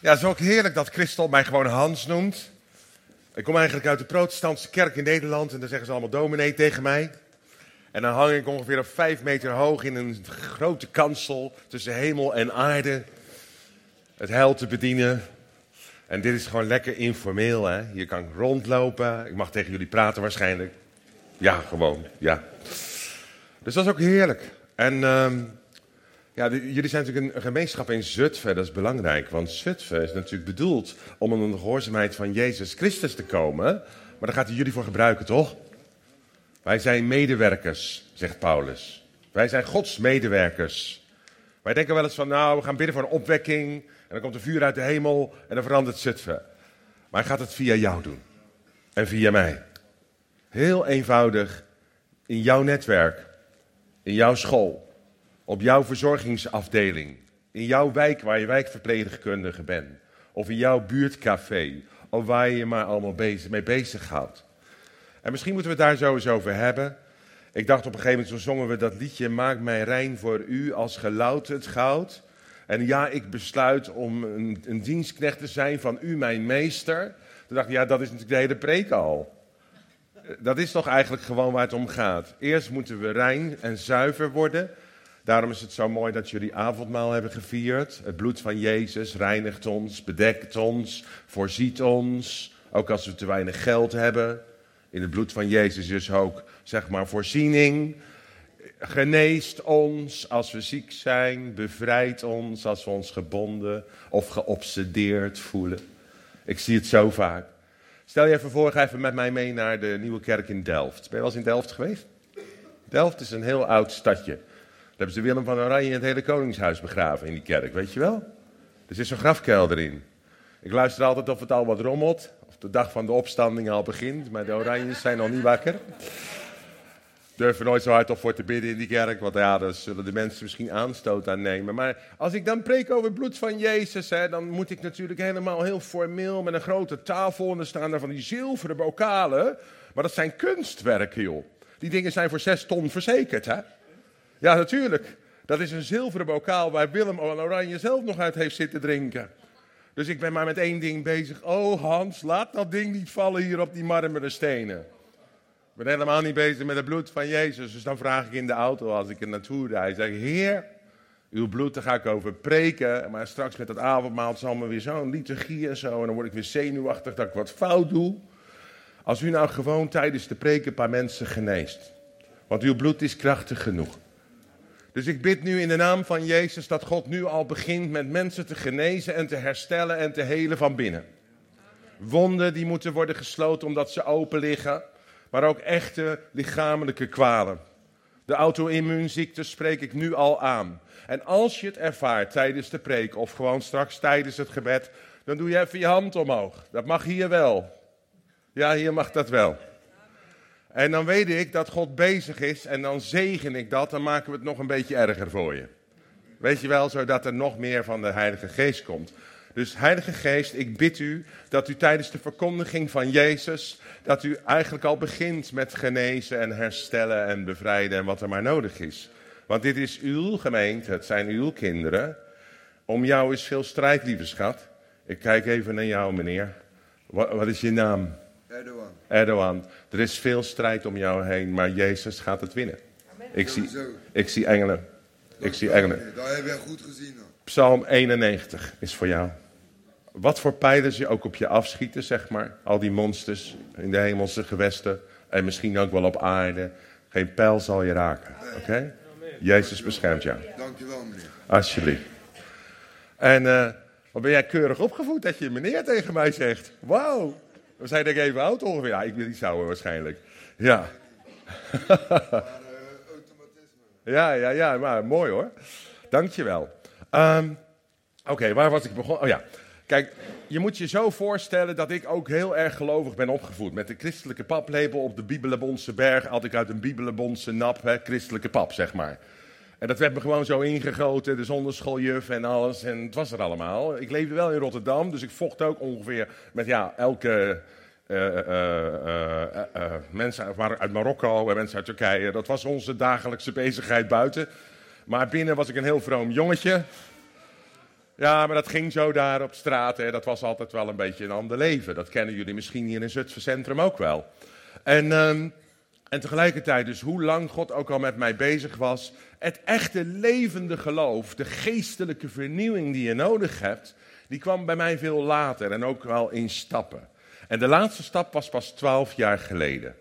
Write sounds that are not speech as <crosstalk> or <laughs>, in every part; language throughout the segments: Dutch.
Ja, het is ook heerlijk dat Christel mij gewoon Hans noemt. Ik kom eigenlijk uit de protestantse kerk in Nederland en daar zeggen ze allemaal dominee tegen mij. En dan hang ik ongeveer op vijf meter hoog in een grote kansel tussen hemel en aarde. Het heil te bedienen. En dit is gewoon lekker informeel, hè. Hier kan ik rondlopen. Ik mag tegen jullie praten waarschijnlijk. Ja, gewoon, ja. Dus dat is ook heerlijk. En ehm, ja, jullie zijn natuurlijk een, gemeenschap in Zutphen, dat is belangrijk. Want Zutphen is natuurlijk bedoeld om in de gehoorzaamheid van Jezus Christus te komen. Maar daar gaat hij jullie voor gebruiken, toch? Wij zijn medewerkers, zegt Paulus. Wij zijn Gods medewerkers. Wij denken wel eens van, nou, we gaan bidden voor een opwekking. En dan komt er vuur uit de hemel en dan verandert Zutphen. Maar hij gaat het via jou doen. En via mij. Heel eenvoudig. In jouw netwerk. In jouw school op jouw verzorgingsafdeling, in jouw wijk waar je wijkverpleegkundige bent, of in jouw buurtcafé, of waar je je maar allemaal bezig, mee bezighoudt. En misschien moeten we het daar zo eens over hebben. Ik dacht op een gegeven moment, zo zongen we dat liedje, maak mij rein voor u als gelouterd goud. En ja, ik besluit om een, een dienstknecht te zijn van u, mijn meester. Toen dacht ik, ja, dat is natuurlijk de hele preek al. Dat is toch eigenlijk gewoon waar het om gaat. Eerst moeten we rein en zuiver worden. Daarom is het zo mooi dat jullie avondmaal hebben gevierd. Het bloed van Jezus reinigt ons, bedekt ons, voorziet ons. Ook als we te weinig geld hebben. In het bloed van Jezus is ook, zeg maar, voorziening. Geneest ons als we ziek zijn. Bevrijdt ons als we ons gebonden of geobsedeerd voelen. Ik zie het zo vaak. Stel je even voor, ga even met mij mee naar de nieuwe kerk in Delft. Ben je wel eens in Delft geweest? Delft is een heel oud stadje hebben ze Willem van Oranje in het hele Koningshuis begraven in die kerk, weet je wel? Er zit zo'n grafkelder in. Ik luister altijd of het al wat rommelt, of de dag van de opstanding al begint, maar de Oranjes zijn nog niet wakker. Durven nooit zo hard op voor te bidden in die kerk, want ja, daar zullen de mensen misschien aanstoot aan nemen. Maar als ik dan preek over het bloed van Jezus, hè, dan moet ik natuurlijk helemaal heel formeel met een grote tafel en er staan er van die zilveren bokalen. Maar dat zijn kunstwerken, joh. Die dingen zijn voor zes ton verzekerd, hè? Ja, natuurlijk. Dat is een zilveren bokaal waar Willem Oranje zelf nog uit heeft zitten drinken. Dus ik ben maar met één ding bezig. Oh Hans, laat dat ding niet vallen hier op die marmeren stenen. Ik ben helemaal niet bezig met het bloed van Jezus. Dus dan vraag ik in de auto als ik er naartoe rijd. Zeg Heer, uw bloed, daar ga ik over preken. Maar straks met dat avondmaal zal me weer zo'n liturgie en zo. En dan word ik weer zenuwachtig dat ik wat fout doe. Als u nou gewoon tijdens de preken een paar mensen geneest. Want uw bloed is krachtig genoeg. Dus ik bid nu in de naam van Jezus dat God nu al begint met mensen te genezen en te herstellen en te helen van binnen. Wonden die moeten worden gesloten omdat ze open liggen, maar ook echte lichamelijke kwalen. De auto-immuunziektes spreek ik nu al aan. En als je het ervaart tijdens de preek of gewoon straks tijdens het gebed, dan doe je even je hand omhoog. Dat mag hier wel. Ja, hier mag dat wel. En dan weet ik dat God bezig is en dan zegen ik dat, dan maken we het nog een beetje erger voor je. Weet je wel, zodat er nog meer van de Heilige Geest komt. Dus Heilige Geest, ik bid u dat u tijdens de verkondiging van Jezus, dat u eigenlijk al begint met genezen en herstellen en bevrijden en wat er maar nodig is. Want dit is uw gemeente, het zijn uw kinderen. Om jou is veel strijd, lieve schat. Ik kijk even naar jou, meneer. Wat, wat is je naam? Erdogan. Erdogan. Er is veel strijd om jou heen, maar Jezus gaat het winnen. Ik zie, ik zie engelen. Ik zie engelen. Dat heb je goed gezien. Hoor. Psalm 91 is voor jou. Wat voor pijlen ze ook op je afschieten, zeg maar. Al die monsters in de hemelse gewesten. En misschien ook wel op aarde. Geen pijl zal je raken. Oké? Jezus beschermt jou. Dankjewel, meneer. Alsjeblieft. En uh, wat ben jij keurig opgevoed dat je meneer tegen mij zegt. Wauw. We zijn denk ik even oud ongeveer. Ja, ik wil niet zouden waarschijnlijk. Ja. <laughs> ja, ja, ja, maar mooi hoor. Dankjewel. Um, Oké, waar was ik begonnen? Oh ja. Kijk, je moet je zo voorstellen dat ik ook heel erg gelovig ben opgevoed. Met de christelijke paplepel op de Bibelebonse berg had ik uit een Bibelebonse nap, hè, christelijke pap, zeg maar. En dat werd me gewoon zo ingegoten, de zonderscholjuf en alles. En het was er allemaal. Ik leefde wel in Rotterdam, dus ik vocht ook ongeveer met ja, elke uh, uh, uh, mensen uit Marokko en mensen uit Turkije. Dat was onze dagelijkse bezigheid buiten. Maar binnen was ik een heel vroom jongetje. Ja, maar dat ging zo daar op straat. Hè. Dat was altijd wel een beetje een ander leven. Dat kennen jullie misschien hier in Zutphen Centrum ook wel. En, ehm, en tegelijkertijd dus hoe lang God ook al met mij bezig was. Het echte levende geloof, de geestelijke vernieuwing die je nodig hebt, die kwam bij mij veel later en ook wel in stappen. En de laatste stap was pas twaalf jaar geleden.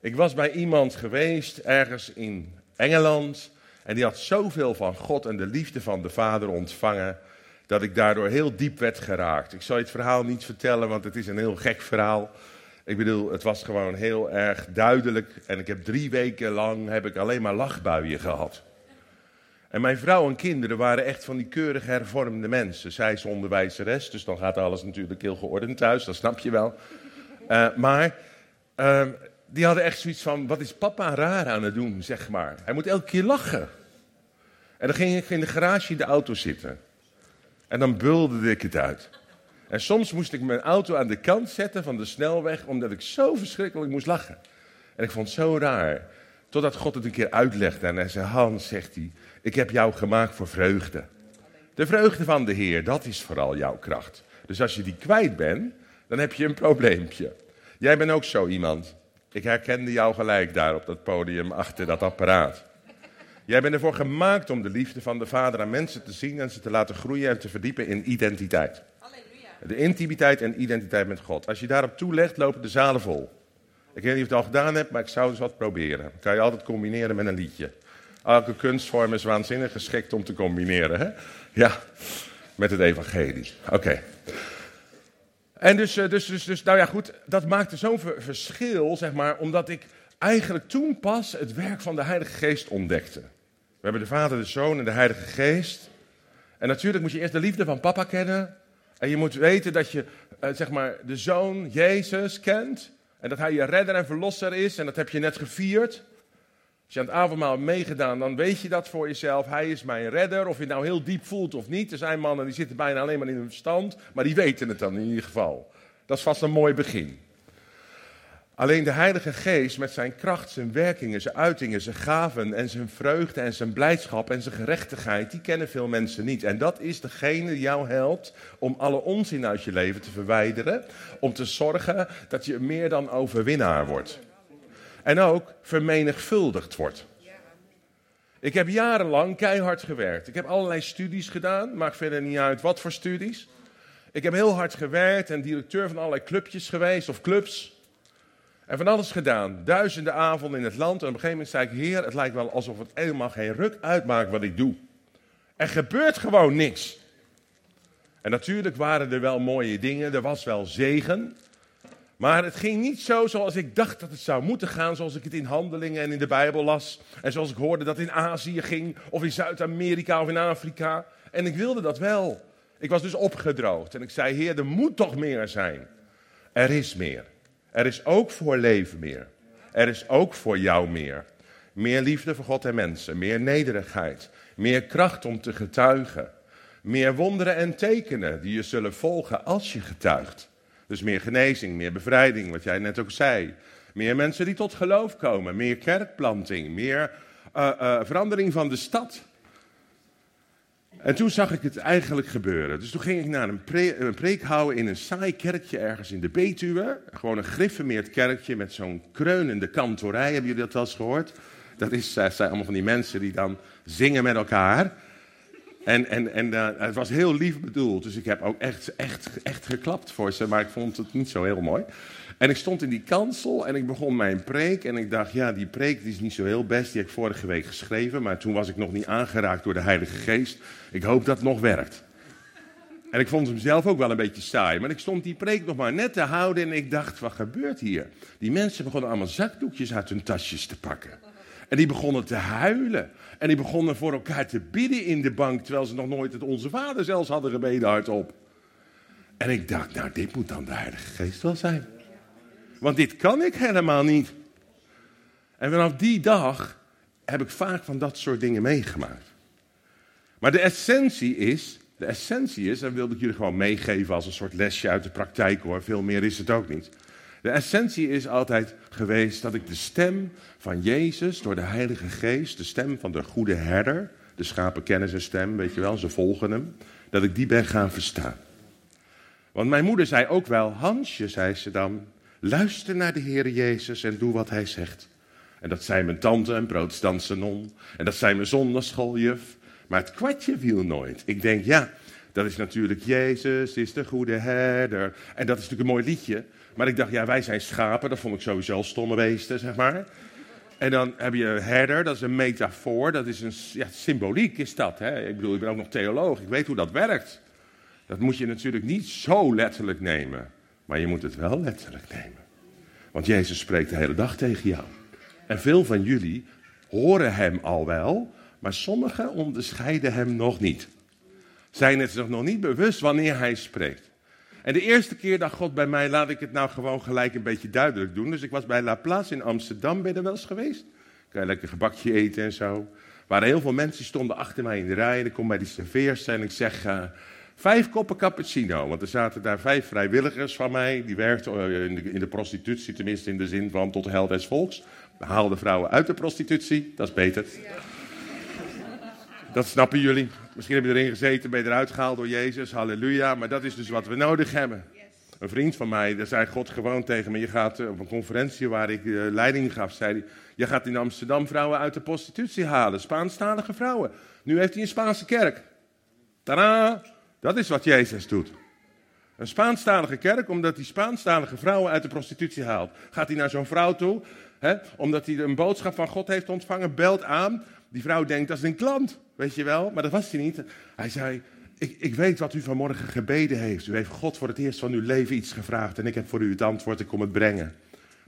Ik was bij iemand geweest, ergens in Engeland. En die had zoveel van God en de liefde van de Vader ontvangen. Dat ik daardoor heel diep werd geraakt. Ik zal je het verhaal niet vertellen, want het is een heel gek verhaal. Ik bedoel, het was gewoon heel erg duidelijk. En ik heb drie weken lang heb ik alleen maar lachbuien gehad. En mijn vrouw en kinderen waren echt van die keurig hervormde mensen. Zij is onderwijzeres, dus dan gaat alles natuurlijk heel geordend thuis, dat snap je wel. Uh, maar uh, die hadden echt zoiets van, wat is papa raar aan het doen, zeg maar. Hij moet elke keer lachen. En dan ging ik in de garage in de auto zitten. En dan bulde ik het uit. En soms moest ik mijn auto aan de kant zetten van de snelweg, omdat ik zo verschrikkelijk moest lachen. En ik vond het zo raar. Totdat God het een keer uitlegde en hij zei, Hans, zegt hij, ik heb jou gemaakt voor vreugde. De vreugde van de Heer, dat is vooral jouw kracht. Dus als je die kwijt bent, dan heb je een probleempje. Jij bent ook zo iemand. Ik herkende jou gelijk daar op dat podium achter dat apparaat. Jij bent ervoor gemaakt om de liefde van de Vader aan mensen te zien en ze te laten groeien en te verdiepen in identiteit. De intimiteit en identiteit met God. Als je daarop toelegt, lopen de zalen vol. Ik weet niet of je het al gedaan hebt, maar ik zou eens wat proberen. Dat kan je altijd combineren met een liedje. Elke kunstvorm is waanzinnig geschikt om te combineren. Hè? Ja, met het evangelie. Oké. En dus, dus, dus, dus, nou ja, goed, dat maakte zo'n verschil, zeg maar, omdat ik eigenlijk toen pas het werk van de Heilige Geest ontdekte. We hebben de Vader, de Zoon en de Heilige Geest. En natuurlijk moet je eerst de liefde van papa kennen. En je moet weten dat je, zeg maar, de Zoon, Jezus, kent. En dat hij je redder en verlosser is. En dat heb je net gevierd. Als je aan het avondmaal hebt meegedaan, dan weet je dat voor jezelf. Hij is mijn redder. Of je het nou heel diep voelt of niet. Er zijn mannen die zitten bijna alleen maar in hun verstand. Maar die weten het dan in ieder geval. Dat is vast een mooi begin. Alleen de Heilige Geest met zijn kracht, zijn werkingen, zijn uitingen, zijn gaven en zijn vreugde en zijn blijdschap en zijn gerechtigheid, die kennen veel mensen niet. En dat is degene die jou helpt om alle onzin uit je leven te verwijderen, om te zorgen dat je meer dan overwinnaar wordt. En ook vermenigvuldigd wordt. Ik heb jarenlang keihard gewerkt. Ik heb allerlei studies gedaan, maakt verder niet uit wat voor studies. Ik heb heel hard gewerkt en directeur van allerlei clubjes geweest of clubs. En van alles gedaan. Duizenden avonden in het land. En op een gegeven moment zei ik: Heer, het lijkt wel alsof het helemaal geen ruk uitmaakt wat ik doe. Er gebeurt gewoon niks. En natuurlijk waren er wel mooie dingen, er was wel zegen. Maar het ging niet zo zoals ik dacht dat het zou moeten gaan, zoals ik het in handelingen en in de Bijbel las. En zoals ik hoorde dat het in Azië ging, of in Zuid-Amerika of in Afrika. En ik wilde dat wel. Ik was dus opgedroogd en ik zei, Heer, er moet toch meer zijn. Er is meer. Er is ook voor leven meer. Er is ook voor jou meer. Meer liefde voor God en mensen, meer nederigheid, meer kracht om te getuigen. Meer wonderen en tekenen die je zullen volgen als je getuigt. Dus meer genezing, meer bevrijding, wat jij net ook zei. Meer mensen die tot geloof komen, meer kerkplanting, meer uh, uh, verandering van de stad. En toen zag ik het eigenlijk gebeuren. Dus toen ging ik naar een, pre een preek houden in een saai kerkje ergens in de Betuwe. Gewoon een griffemeerd kerkje met zo'n kreunende kantorij. Hebben jullie dat wel eens gehoord? Dat is, zijn allemaal van die mensen die dan zingen met elkaar. En, en, en uh, het was heel lief bedoeld. Dus ik heb ook echt, echt, echt geklapt voor ze. Maar ik vond het niet zo heel mooi. En ik stond in die kansel en ik begon mijn preek. En ik dacht, ja, die preek die is niet zo heel best. Die heb ik vorige week geschreven. Maar toen was ik nog niet aangeraakt door de Heilige Geest. Ik hoop dat het nog werkt. En ik vond hem zelf ook wel een beetje saai. Maar ik stond die preek nog maar net te houden. En ik dacht, wat gebeurt hier? Die mensen begonnen allemaal zakdoekjes uit hun tasjes te pakken. En die begonnen te huilen. En die begonnen voor elkaar te bidden in de bank. Terwijl ze nog nooit het Onze Vader zelfs hadden gebeden hardop. En ik dacht, nou, dit moet dan de Heilige Geest wel zijn. Want dit kan ik helemaal niet. En vanaf die dag heb ik vaak van dat soort dingen meegemaakt. Maar de essentie is, de essentie is, en wilde ik jullie gewoon meegeven als een soort lesje uit de praktijk hoor, veel meer is het ook niet. De essentie is altijd geweest dat ik de stem van Jezus door de Heilige Geest, de stem van de goede herder, de schapen kennen stem, weet je wel, ze volgen hem, dat ik die ben gaan verstaan. Want mijn moeder zei ook wel, Hansje, zei ze dan, luister naar de Heer Jezus en doe wat Hij zegt. En dat zei mijn tante, een protestantse non. En dat zei mijn zondagschooljuf. Maar het kwartje viel nooit. Ik denk, ja, dat is natuurlijk Jezus, is de goede herder. En dat is natuurlijk een mooi liedje. Maar ik dacht, ja, wij zijn schapen. Dat vond ik sowieso stomme beesten, zeg maar. En dan heb je herder, dat is een metafoor. Dat is een ja, symboliek, is dat. Hè? Ik bedoel, ik ben ook nog theoloog. Ik weet hoe dat werkt. Dat moet je natuurlijk niet zo letterlijk nemen. Maar je moet het wel letterlijk nemen. Want Jezus spreekt de hele dag tegen jou. En veel van jullie horen hem al wel, maar sommigen onderscheiden hem nog niet. Zijn het zich nog niet bewust wanneer hij spreekt. En de eerste keer dacht God bij mij, laat ik het nou gewoon gelijk een beetje duidelijk doen. Dus ik was bij La Place in Amsterdam, ben je er wel geweest? Kan je lekker gebakje eten en zo. Waren heel veel mensen stonden achter mij in de rij. En ik kom bij die serveers en ik zeg, uh, vijf koppen cappuccino. Want er zaten daar vijf vrijwilligers van mij. Die werkten eh, in de, in de prostitutie, tenminste in de zin van tot hel des volks. We haalden vrouwen uit de prostitutie, dat is beter. Dat snappen jullie. Misschien heb je erin gezeten, ben je eruit gehaald door Jezus, halleluja. Maar dat is dus wat we nodig hebben. Een vriend van mij, daar zei God gewoon tegen me, je gaat eh, op een conferentie waar ik uh, leiding gaf, zei hij, je gaat in Amsterdam vrouwen uit de prostitutie halen, Spaanstalige vrouwen. Nu heeft hij een Spaanse kerk. Tadaa! Dat is wat Jezus doet. Een Spaanstalige kerk, omdat hij Spaanstalige vrouwen uit de prostitutie haalt. Gaat hij naar zo'n vrouw toe, hè, omdat hij een boodschap van God heeft ontvangen, belt aan. Die vrouw denkt, dat is een klant, weet je wel. Maar dat was hij niet. Hij zei, ik, ik weet wat u vanmorgen gebeden heeft. U heeft God voor het eerst van uw leven iets gevraagd en ik heb voor u het antwoord, ik kom het brengen.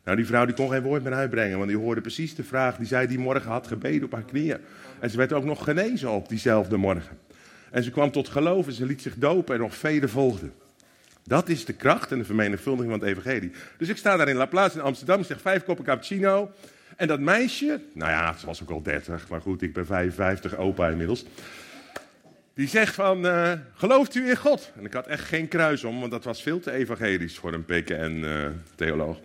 Nou, die vrouw die kon geen woord meer uitbrengen, want die hoorde precies de vraag die zij die morgen had gebeden op haar knieën. En ze werd ook nog genezen op diezelfde morgen. En ze kwam tot geloof en ze liet zich dopen en nog vele volgden. Dat is de kracht en de vermenigvuldiging van het evangelie. Dus ik sta daar in La Place in Amsterdam, zeg vijf koppen cappuccino. En dat meisje, nou ja, ze was ook al 30, maar goed, ik ben 55, opa inmiddels. Die zegt van, uh, gelooft u in God? En ik had echt geen kruis om, want dat was veel te evangelisch voor een PKN-theoloog.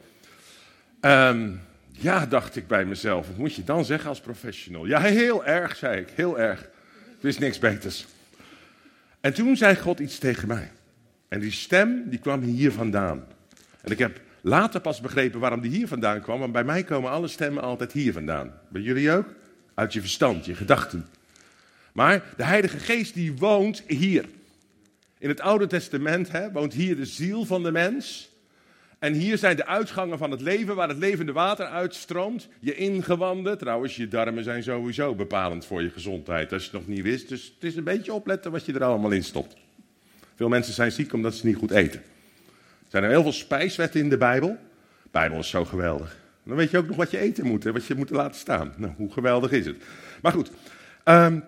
Uh, um, ja, dacht ik bij mezelf, wat moet je dan zeggen als professional? Ja, heel erg, zei ik, heel erg. Er is niks beters. En toen zei God iets tegen mij. En die stem, die kwam hier vandaan. En ik heb later pas begrepen waarom die hier vandaan kwam. Want bij mij komen alle stemmen altijd hier vandaan. Bij jullie ook? Uit je verstand, je gedachten. Maar de Heilige Geest die woont hier. In het Oude Testament hè, woont hier de ziel van de mens. En hier zijn de uitgangen van het leven, waar het levende water uitstroomt. Je ingewanden, trouwens, je darmen zijn sowieso bepalend voor je gezondheid. Als je het nog niet wist, dus het is een beetje opletten wat je er allemaal in stopt. Veel mensen zijn ziek omdat ze niet goed eten. Er zijn er heel veel spijswetten in de Bijbel. De Bijbel is zo geweldig. Dan weet je ook nog wat je eten moet, hè, wat je moet laten staan. Nou, hoe geweldig is het. Maar goed, um,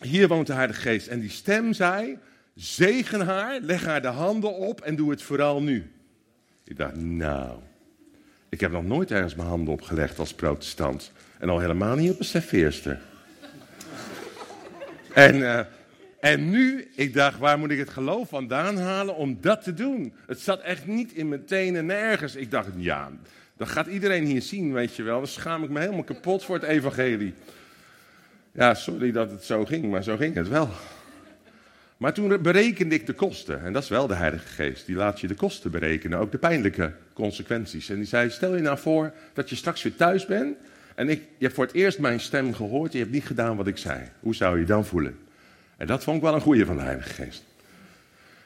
hier woont de Heilige Geest. En die stem zei, zegen haar, leg haar de handen op en doe het vooral nu. Ik dacht, nou, ik heb nog nooit ergens mijn handen opgelegd als protestant. En al helemaal niet op een serveerster. <laughs> en, uh, en nu, ik dacht, waar moet ik het geloof vandaan halen om dat te doen? Het zat echt niet in mijn tenen nergens. Ik dacht, ja, dat gaat iedereen hier zien, weet je wel. Dan schaam ik me helemaal kapot voor het evangelie. Ja, sorry dat het zo ging, maar zo ging het wel. Maar toen berekende ik de kosten. En dat is wel de Heilige Geest. Die laat je de kosten berekenen, ook de pijnlijke consequenties. En die zei, stel je nou voor dat je straks weer thuis bent. En ik, je hebt voor het eerst mijn stem gehoord. Je hebt niet gedaan wat ik zei. Hoe zou je dan voelen? En dat vond ik wel een goeie van de Heilige Geest.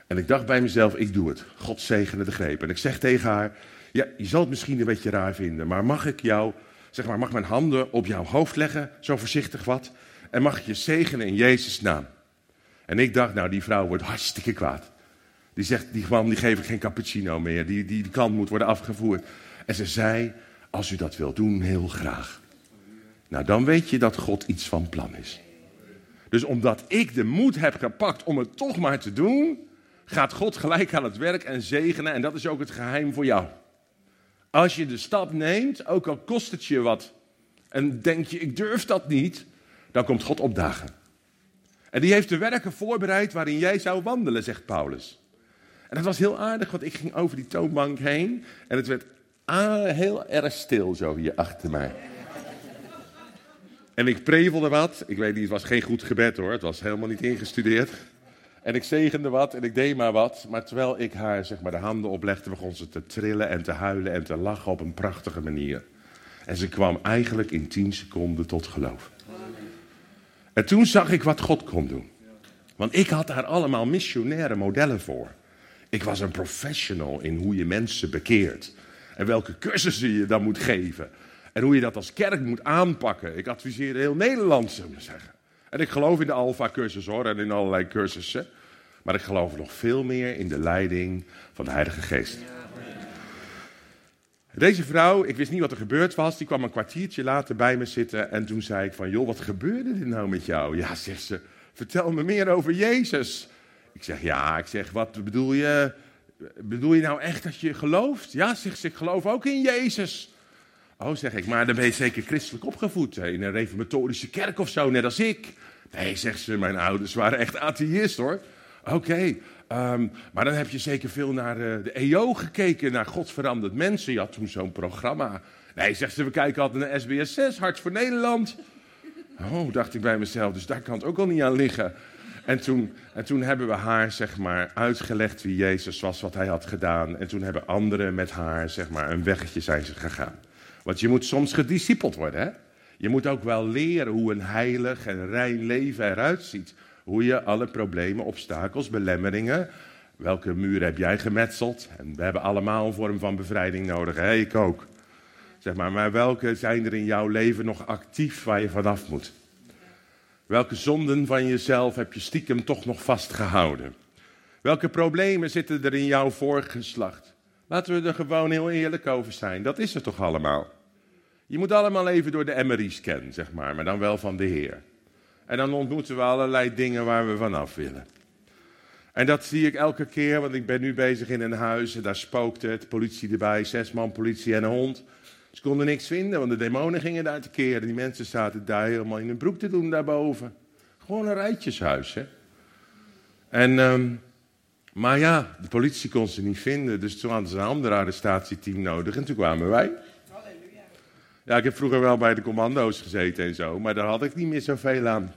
En ik dacht bij mezelf, ik doe het. God zegene de greep. En ik zeg tegen haar, ja, je zal het misschien een beetje raar vinden. Maar mag ik jou, zeg maar, mag mijn handen op jouw hoofd leggen? Zo voorzichtig wat. En mag ik je zegenen in Jezus' naam? En ik dacht, nou, die vrouw wordt hartstikke kwaad. Die zegt, die man, die geef ik geen cappuccino meer. Die, die, die klant moet worden afgevoerd. En ze zei, als u dat wilt doen, heel graag. Nou, dan weet je dat God iets van plan is. Dus omdat ik de moed heb gepakt om het toch maar te doen, gaat God gelijk aan het werk en zegenen. En dat is ook het geheim voor jou. Als je de stap neemt, ook al kost het je wat, en denk je, ik durf dat niet, dan komt God opdagen. En die heeft de werken voorbereid waarin jij zou wandelen, zegt Paulus. En dat was heel aardig, want ik ging over die toonbank heen en het werd heel erg stil zo hier achter mij. En ik prevelde wat. Ik weet niet, het was geen goed gebed hoor. Het was helemaal niet ingestudeerd. En ik zegende wat en ik deed maar wat. Maar terwijl ik haar zeg maar, de handen oplegde, begon ze te trillen en te huilen en te lachen op een prachtige manier. En ze kwam eigenlijk in tien seconden tot geloof. En toen zag ik wat God kon doen. Want ik had daar allemaal missionaire modellen voor. Ik was een professional in hoe je mensen bekeert. En welke cursussen je dan moet geven. En hoe je dat als kerk moet aanpakken. Ik adviseerde heel Nederland, zullen we zeggen. En ik geloof in de Alpha-cursus hoor, en in allerlei cursussen. Maar ik geloof nog veel meer in de leiding van de Heilige Geest. Deze vrouw, ik wist niet wat er gebeurd was, die kwam een kwartiertje later bij me zitten. En toen zei ik van, joh, wat gebeurde er nou met jou? Ja, zegt ze, vertel me meer over Jezus. Ik zeg, ja, ik zeg, wat bedoel je? Bedoel je nou echt dat je gelooft? Ja, zegt ze, ik geloof ook in Jezus. Oh, zeg ik, maar dan ben je zeker christelijk opgevoed. In een reformatorische kerk of zo, net als ik. Nee, zegt ze, mijn ouders waren echt atheïst hoor. Oké, ehm, maar dan heb je zeker veel naar de, de EO gekeken, naar God veranderd mensen. Je had toen zo'n programma. Nee, zegt ze, we kijken altijd naar SBS 6, Hart voor Nederland. Oh, dacht ik bij mezelf, dus daar kan het ook al niet aan liggen. En toen, en toen hebben we haar, zeg maar, uitgelegd wie Jezus was, wat hij had gedaan. En toen hebben anderen met haar, zeg maar, een weggetje zijn ze gegaan. Want je moet soms gediscipeld worden, hè? Je moet ook wel leren hoe een heilig en rein leven eruit ziet. Hoe je alle problemen, obstakels, belemmeringen. Welke muur heb jij gemetseld? En we hebben allemaal een vorm van bevrijding nodig. Hè? Ik ook. Zeg maar, maar welke zijn er in jouw leven nog actief waar je vanaf moet? Welke zonden van jezelf heb je stiekem toch nog vastgehouden? Welke problemen zitten er in jouw voorgeslacht? Laten we er gewoon heel eerlijk over zijn. Dat is het toch allemaal? Je moet allemaal even door de MRI-scan, zeg maar, maar dan wel van de Heer. En dan ontmoeten we allerlei dingen waar we vanaf willen. En dat zie ik elke keer, want ik ben nu bezig in een huis en daar spookt het. Politie erbij, zes man politie en een hond. Ze konden niks vinden, want de demonen gingen daar te keren. Die mensen zaten daar helemaal in hun broek te doen daarboven. Gewoon een rijtjeshuis, hè. En, um, maar ja, de politie kon ze niet vinden, dus toen hadden ze een ander arrestatieteam nodig en toen kwamen wij. Ja, ik heb vroeger wel bij de commando's gezeten en zo, maar daar had ik niet meer zoveel aan.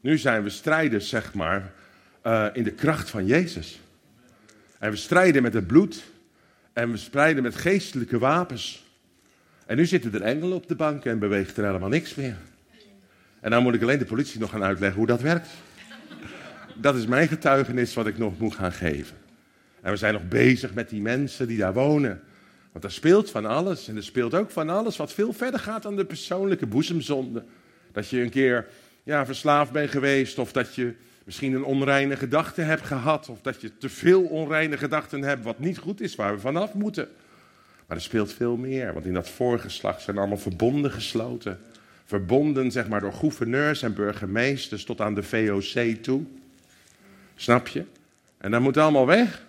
Nu zijn we strijders, zeg maar, uh, in de kracht van Jezus. En we strijden met het bloed en we strijden met geestelijke wapens. En nu zitten er engelen op de bank en beweegt er helemaal niks meer. En dan moet ik alleen de politie nog gaan uitleggen hoe dat werkt. Dat is mijn getuigenis wat ik nog moet gaan geven. En we zijn nog bezig met die mensen die daar wonen. Want er speelt van alles. En er speelt ook van alles wat veel verder gaat dan de persoonlijke boezemzonde. Dat je een keer ja, verslaafd bent geweest. Of dat je misschien een onreine gedachte hebt gehad. Of dat je te veel onreine gedachten hebt wat niet goed is, waar we vanaf moeten. Maar er speelt veel meer. Want in dat voorgeslacht zijn allemaal verbonden gesloten. Verbonden zeg maar door gouverneurs en burgemeesters tot aan de VOC toe. Snap je? En dat moet allemaal weg.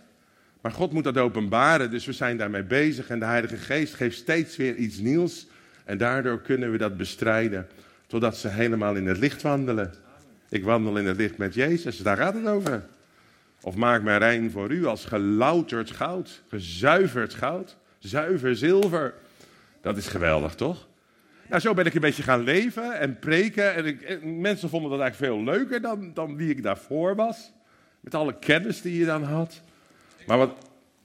Maar God moet dat openbaren, dus we zijn daarmee bezig. En de Heilige Geest geeft steeds weer iets nieuws. En daardoor kunnen we dat bestrijden. Totdat ze helemaal in het licht wandelen. Ik wandel in het licht met Jezus, daar gaat het over. Of maak mij rein voor u als gelouterd goud, gezuiverd goud, zuiver zilver. Dat is geweldig, toch? Nou, zo ben ik een beetje gaan leven en preken. En, ik, mensen vonden dat eigenlijk veel leuker dan, dan wie ik daarvoor was. Met alle kennis die je dan had. Maar wat,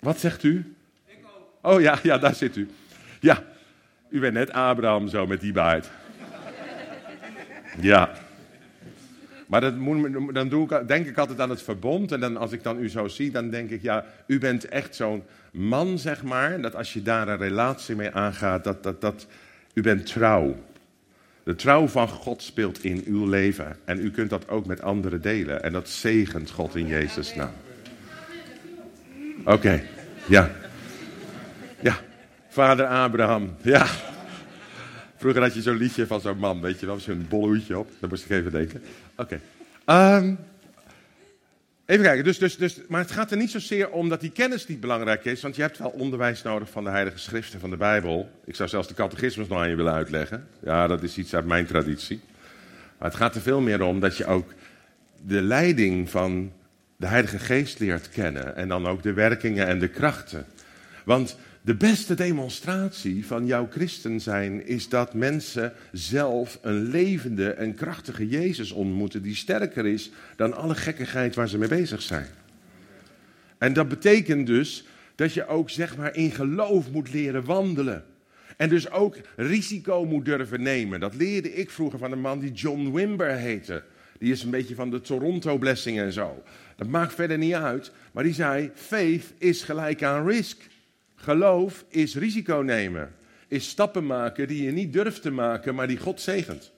wat zegt u? Ik ook. Oh ja, ja, daar zit u. Ja, u bent net Abraham zo met die baard. Ja. Maar dat moet, dan doe ik, denk ik altijd aan het verbond. En dan, als ik dan u zo zie, dan denk ik, ja, u bent echt zo'n man, zeg maar. Dat als je daar een relatie mee aangaat, dat, dat, dat, u bent trouw. De trouw van God speelt in uw leven. En u kunt dat ook met anderen delen. En dat zegent God in Jezus' naam. Oké, ja. Ja, vader Abraham, ja. Vroeger had je zo'n liedje van zo'n man, weet je wel, zo'n bolhoedje op. Daar moest ik even denken. Oké. Ehm, even kijken, dus, dus, dus, maar het gaat er niet zozeer om dat die kennis niet belangrijk is, want je hebt wel onderwijs nodig van de Heilige Schriften, van de Bijbel. Ik zou zelfs de catechismus nog aan je willen uitleggen. Ja, dat is iets uit mijn traditie. Maar het gaat er veel meer om dat je ook de leiding van de Heilige Geest leert kennen. En dan ook de werkingen en de krachten. Want De beste demonstratie van jouw christen zijn is dat mensen zelf een levende en krachtige Jezus ontmoeten die sterker is dan alle gekkigheid waar ze mee bezig zijn. En dat betekent dus dat je ook zeg maar in geloof moet leren wandelen. En dus ook risico moet durven nemen. Dat leerde ik vroeger van een man die John Wimber heette. Die is een beetje van de Toronto Blessing en zo. Dat maakt verder niet uit. Maar die zei: faith is gelijk aan risk. Geloof is risico nemen. Is stappen maken die je niet durft te maken, maar die God zegent.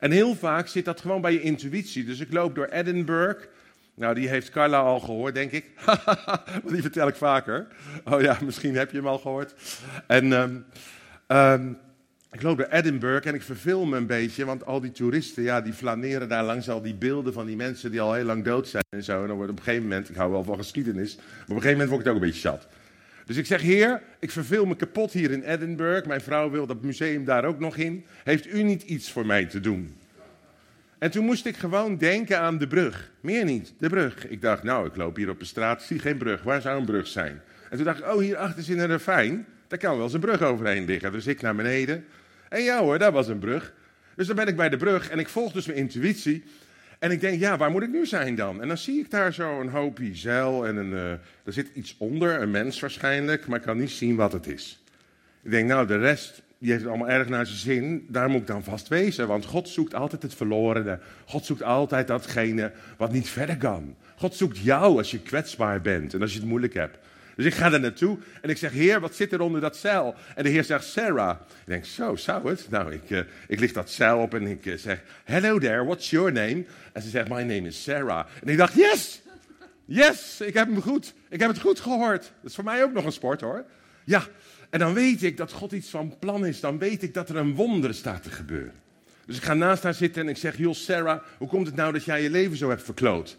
En heel vaak zit dat gewoon bij je intuïtie. Dus ik loop door Edinburgh. Nou, die heeft Carla al gehoord, denk ik. <laughs> Want die vertel ik vaker. Oh ja, misschien heb je hem al gehoord. En um, um, ik loop door Edinburgh en ik verveel me een beetje, want al die toeristen, ja, die flaneren daar langs al die beelden van die mensen die al heel lang dood zijn en zo. En dan wordt op een gegeven moment, ik hou wel van geschiedenis, maar op een gegeven moment word ik het ook een beetje zat. Dus ik zeg, heer, ik verveel me kapot hier in Edinburgh. Mijn vrouw wil dat museum daar ook nog in. Heeft u niet iets voor mij te doen? En toen moest ik gewoon denken aan de brug. Meer niet, de brug. Ik dacht, nou, ik loop hier op de straat, zie geen brug. Waar zou een brug zijn? En toen dacht ik, oh, hier achter zit een ravijn. Daar kan wel eens een brug overheen liggen. Dus ik naar beneden. En ja hoor, daar was een brug. Dus dan ben ik bij de brug en ik volg dus mijn intuïtie. En ik denk, ja, waar moet ik nu zijn dan? En dan zie ik daar zo een hoopje zeil en een, uh, er zit iets onder, een mens waarschijnlijk, maar ik kan niet zien wat het is. Ik denk, nou, de rest, die heeft het allemaal erg naar zijn zin, daar moet ik dan vast wezen. Want God zoekt altijd het verlorene. God zoekt altijd datgene wat niet verder kan. God zoekt jou als je kwetsbaar bent en als je het moeilijk hebt. Dus ik ga daar naartoe en ik zeg, heer, wat zit er onder dat zeil? En de heer zegt, Sarah. Ik denk, zo, zou het? Nou, ik, uh, ik licht dat zeil op en ik uh, zeg, hello there, what's your name? En ze zegt, my name is Sarah. En ik dacht, yes, yes, ik heb hem goed. Ik heb het goed gehoord. Dat is voor mij ook nog een sport, hoor. Ja, en dan weet ik dat God iets van plan is. Dan weet ik dat er een wonder staat te gebeuren. Dus ik ga naast haar zitten en ik zeg, joh, Sarah, hoe komt het nou dat jij je leven zo hebt verkloot?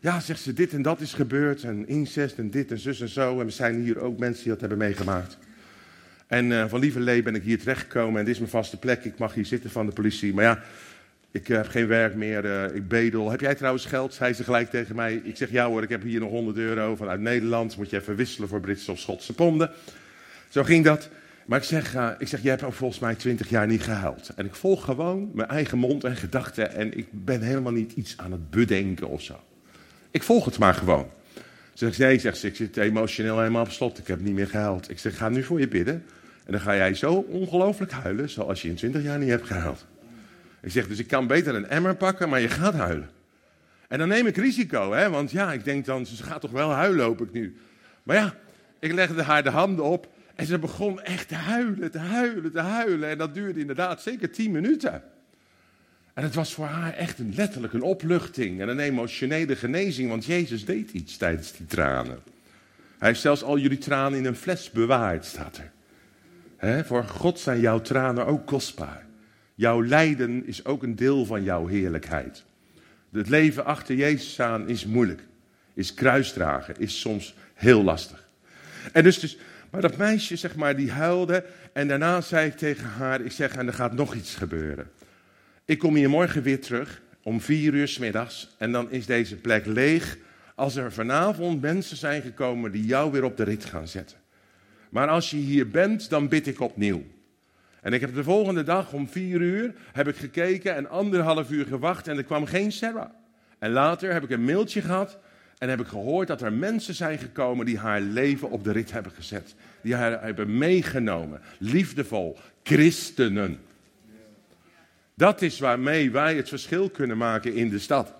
Ja, zegt ze, dit en dat is gebeurd. En incest en dit en zus en zo. En we zijn hier ook mensen die dat hebben meegemaakt. En uh, van lieverlee ben ik hier terechtgekomen. En dit is mijn vaste plek. Ik mag hier zitten van de politie. Maar ja, ik uh, heb geen werk meer. Uh, ik bedel. Heb jij trouwens geld? Zei ze gelijk tegen mij. Ik zeg, ja hoor, ik heb hier nog 100 euro vanuit Nederland. Moet je even wisselen voor Britse of Schotse ponden. Zo ging dat. Maar ik zeg, ik zeg, jij hebt volgens mij 20 jaar niet gehuild. En ik volg gewoon mijn eigen mond en gedachten. En ik ben helemaal niet iets aan het bedenken of zo. Ik volg het maar gewoon. Ze zegt, nee, zegt ze, ik zit emotioneel helemaal op slot. Ik heb niet meer gehuild. Ik zeg, ga nu voor je bidden. En dan ga jij zo ongelooflijk huilen, zoals je in 20 jaar niet hebt gehuild. Ik zeg, dus ik kan beter een emmer pakken, maar je gaat huilen. En dan neem ik risico, hè, want ja, ik denk dan, ze gaat toch wel huilen, hoop ik nu. Maar ja, ik legde haar de handen op en ze begon echt te huilen, te huilen, te huilen. En dat duurde inderdaad zeker 10 minuten. En het was voor haar echt een, letterlijk een opluchting en een emotionele genezing, want Jezus deed iets tijdens die tranen. Hij heeft zelfs al jullie tranen in een fles bewaard, staat er. Voor God zijn jouw tranen ook kostbaar. Jouw lijden is ook een deel van jouw heerlijkheid. Het leven achter Jezus aan is moeilijk. Is kruisdragen, is soms heel lastig. En dus, dus, maar dat meisje, zeg maar, die huilde. En daarna zei ik tegen haar, ik zeg, en er gaat nog iets gebeuren. Ik kom hier morgen weer terug om vier uur s middags en dan is deze plek leeg als er vanavond mensen zijn gekomen die jou weer op de rit gaan zetten. Maar als je hier bent, dan bid ik opnieuw. En ik heb de volgende dag om vier uur heb ik gekeken en anderhalf uur gewacht en er kwam geen Sarah. En later heb ik een mailtje gehad en heb ik gehoord dat er mensen zijn gekomen die haar leven op de rit hebben gezet. Die haar hebben meegenomen. Liefdevol. Christenen. Dat is waarmee wij het verschil kunnen maken in de stad.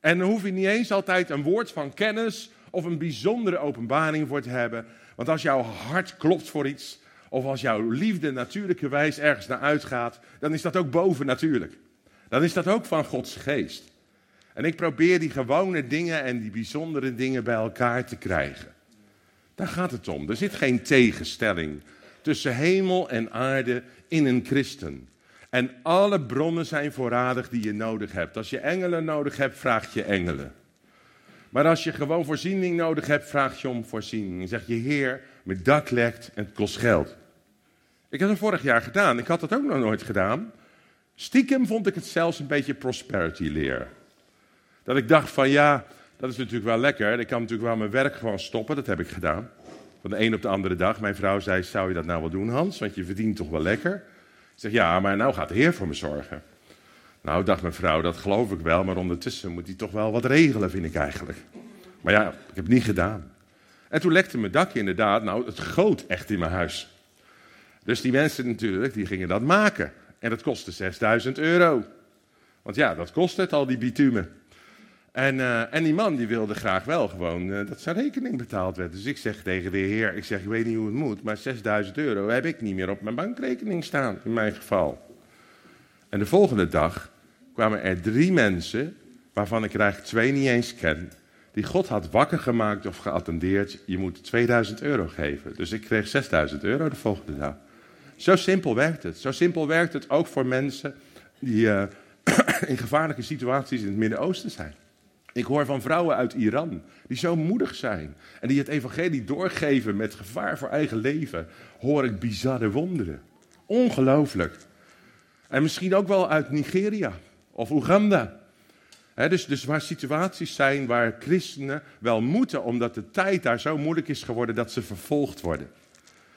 En dan hoef je niet eens altijd een woord van kennis of een bijzondere openbaring voor te hebben. Want als jouw hart klopt voor iets, of als jouw liefde natuurlijke wijs ergens naar uitgaat, dan is dat ook bovennatuurlijk. Dan is dat ook van Gods geest. En ik probeer die gewone dingen en die bijzondere dingen bij elkaar te krijgen. Daar gaat het om. Er zit geen tegenstelling tussen hemel en aarde in een christen. En alle bronnen zijn voorradig die je nodig hebt. Als je engelen nodig hebt, vraag je engelen. Maar als je gewoon voorziening nodig hebt, vraag je om voorziening. En zeg je, Heer, mijn dak lekt en het kost geld. Ik heb het vorig jaar gedaan. Ik had dat ook nog nooit gedaan. Stiekem vond ik het zelfs een beetje prosperity leer. Dat ik dacht van ja, dat is natuurlijk wel lekker. Ik kan natuurlijk wel mijn werk gewoon stoppen. Dat heb ik gedaan. Van de een op de andere dag. Mijn vrouw zei, zou je dat nou wel doen Hans? Want je verdient toch wel lekker? Zeg, ja, maar nou gaat de Heer voor me zorgen. Nou, dacht mijn vrouw, dat geloof ik wel, maar ondertussen moet hij toch wel wat regelen, vind ik eigenlijk. Maar ja, ik heb het niet gedaan. En toen lekte mijn dakje inderdaad, nou, het goot echt in mijn huis. Dus die mensen natuurlijk, die gingen dat maken. En dat kostte 6000 euro. Want ja, dat kost het, al die bitumen. En, uh, en die man die wilde graag wel gewoon uh, dat zijn rekening betaald werd. Dus ik zeg tegen de heer, ik zeg, ik weet niet hoe het moet, maar 6000 euro heb ik niet meer op mijn bankrekening staan, in mijn geval. En de volgende dag kwamen er drie mensen, waarvan ik er eigenlijk twee niet eens ken, die God had wakker gemaakt of geattendeerd, je moet 2000 euro geven. Dus ik kreeg 6000 euro de volgende dag. Zo simpel werkt het. Zo simpel werkt het ook voor mensen die uh, <coughs> in gevaarlijke situaties in het Midden-Oosten zijn. Ik hoor van vrouwen uit Iran die zo moedig zijn en die het evangelie doorgeven met gevaar voor eigen leven. Hoor ik bizarre wonderen. Ongelooflijk. En misschien ook wel uit Nigeria of Oeganda. dus, dus waar situaties zijn waar christenen wel moeten, omdat de tijd daar zo moeilijk is geworden dat ze vervolgd worden.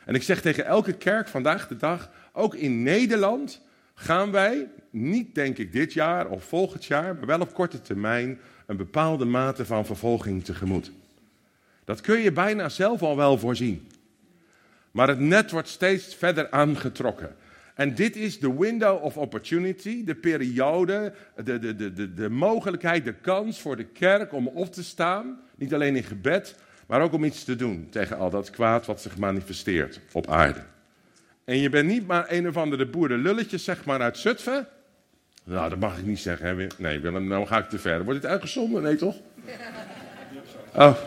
En ik zeg tegen elke kerk vandaag de dag, ook in Nederland gaan wij, niet denk ik dit jaar of volgend jaar, maar wel op korte termijn, een bepaalde mate van vervolging tegemoet. Dat kun je bijna zelf al wel voorzien. Maar het net wordt steeds verder aangetrokken. En dit is de window of opportunity, de periode, de, de, de, de, de mogelijkheid, de kans voor de kerk om op te staan. Niet alleen in gebed, maar ook om iets te doen tegen al dat kwaad wat zich manifesteert op aarde. En je bent niet maar een of andere boerenlulletje, zeg maar, uit Zutphen. Nou, dat mag ik niet zeggen. Hè? Nee, Willem, nou ga ik te ver. Wordt dit uitgezonden? Nee, toch? Oh.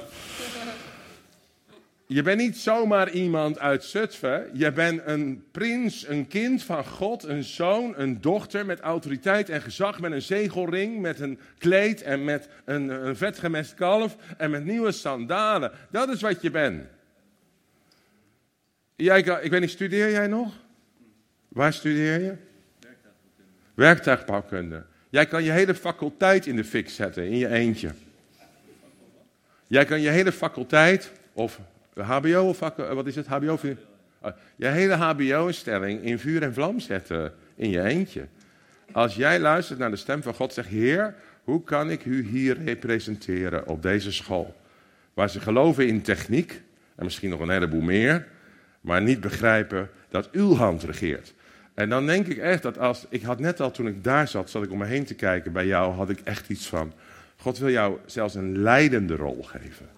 Je bent niet zomaar iemand uit Zutphen. Je bent een prins, een kind van God, een zoon, een dochter met autoriteit en gezag, met een zegelring, met een kleed en met een, een vetgemest kalf en met nieuwe sandalen. Dat is wat je bent. Jij, ik weet niet, studeer jij nog? Waar studeer je? Werktuigbouwkunde. Jij kan je hele faculteit in de fik zetten, in je eentje. Jij kan je hele faculteit, of HBO, of wat is het, HBO? Ah, je hele HBO-instelling in vuur en vlam zetten, in je eentje. Als jij luistert naar de stem van God, zeg Heer, hoe kan ik u hier representeren op deze school? Waar ze geloven in techniek, en misschien nog een heleboel meer, maar niet begrijpen dat uw hand regeert. En dan denk ik echt dat als, ik had net al toen ik daar zat, zat ik om me heen te kijken bij jou, had ik echt iets van, God wil jou zelfs een leidende rol geven.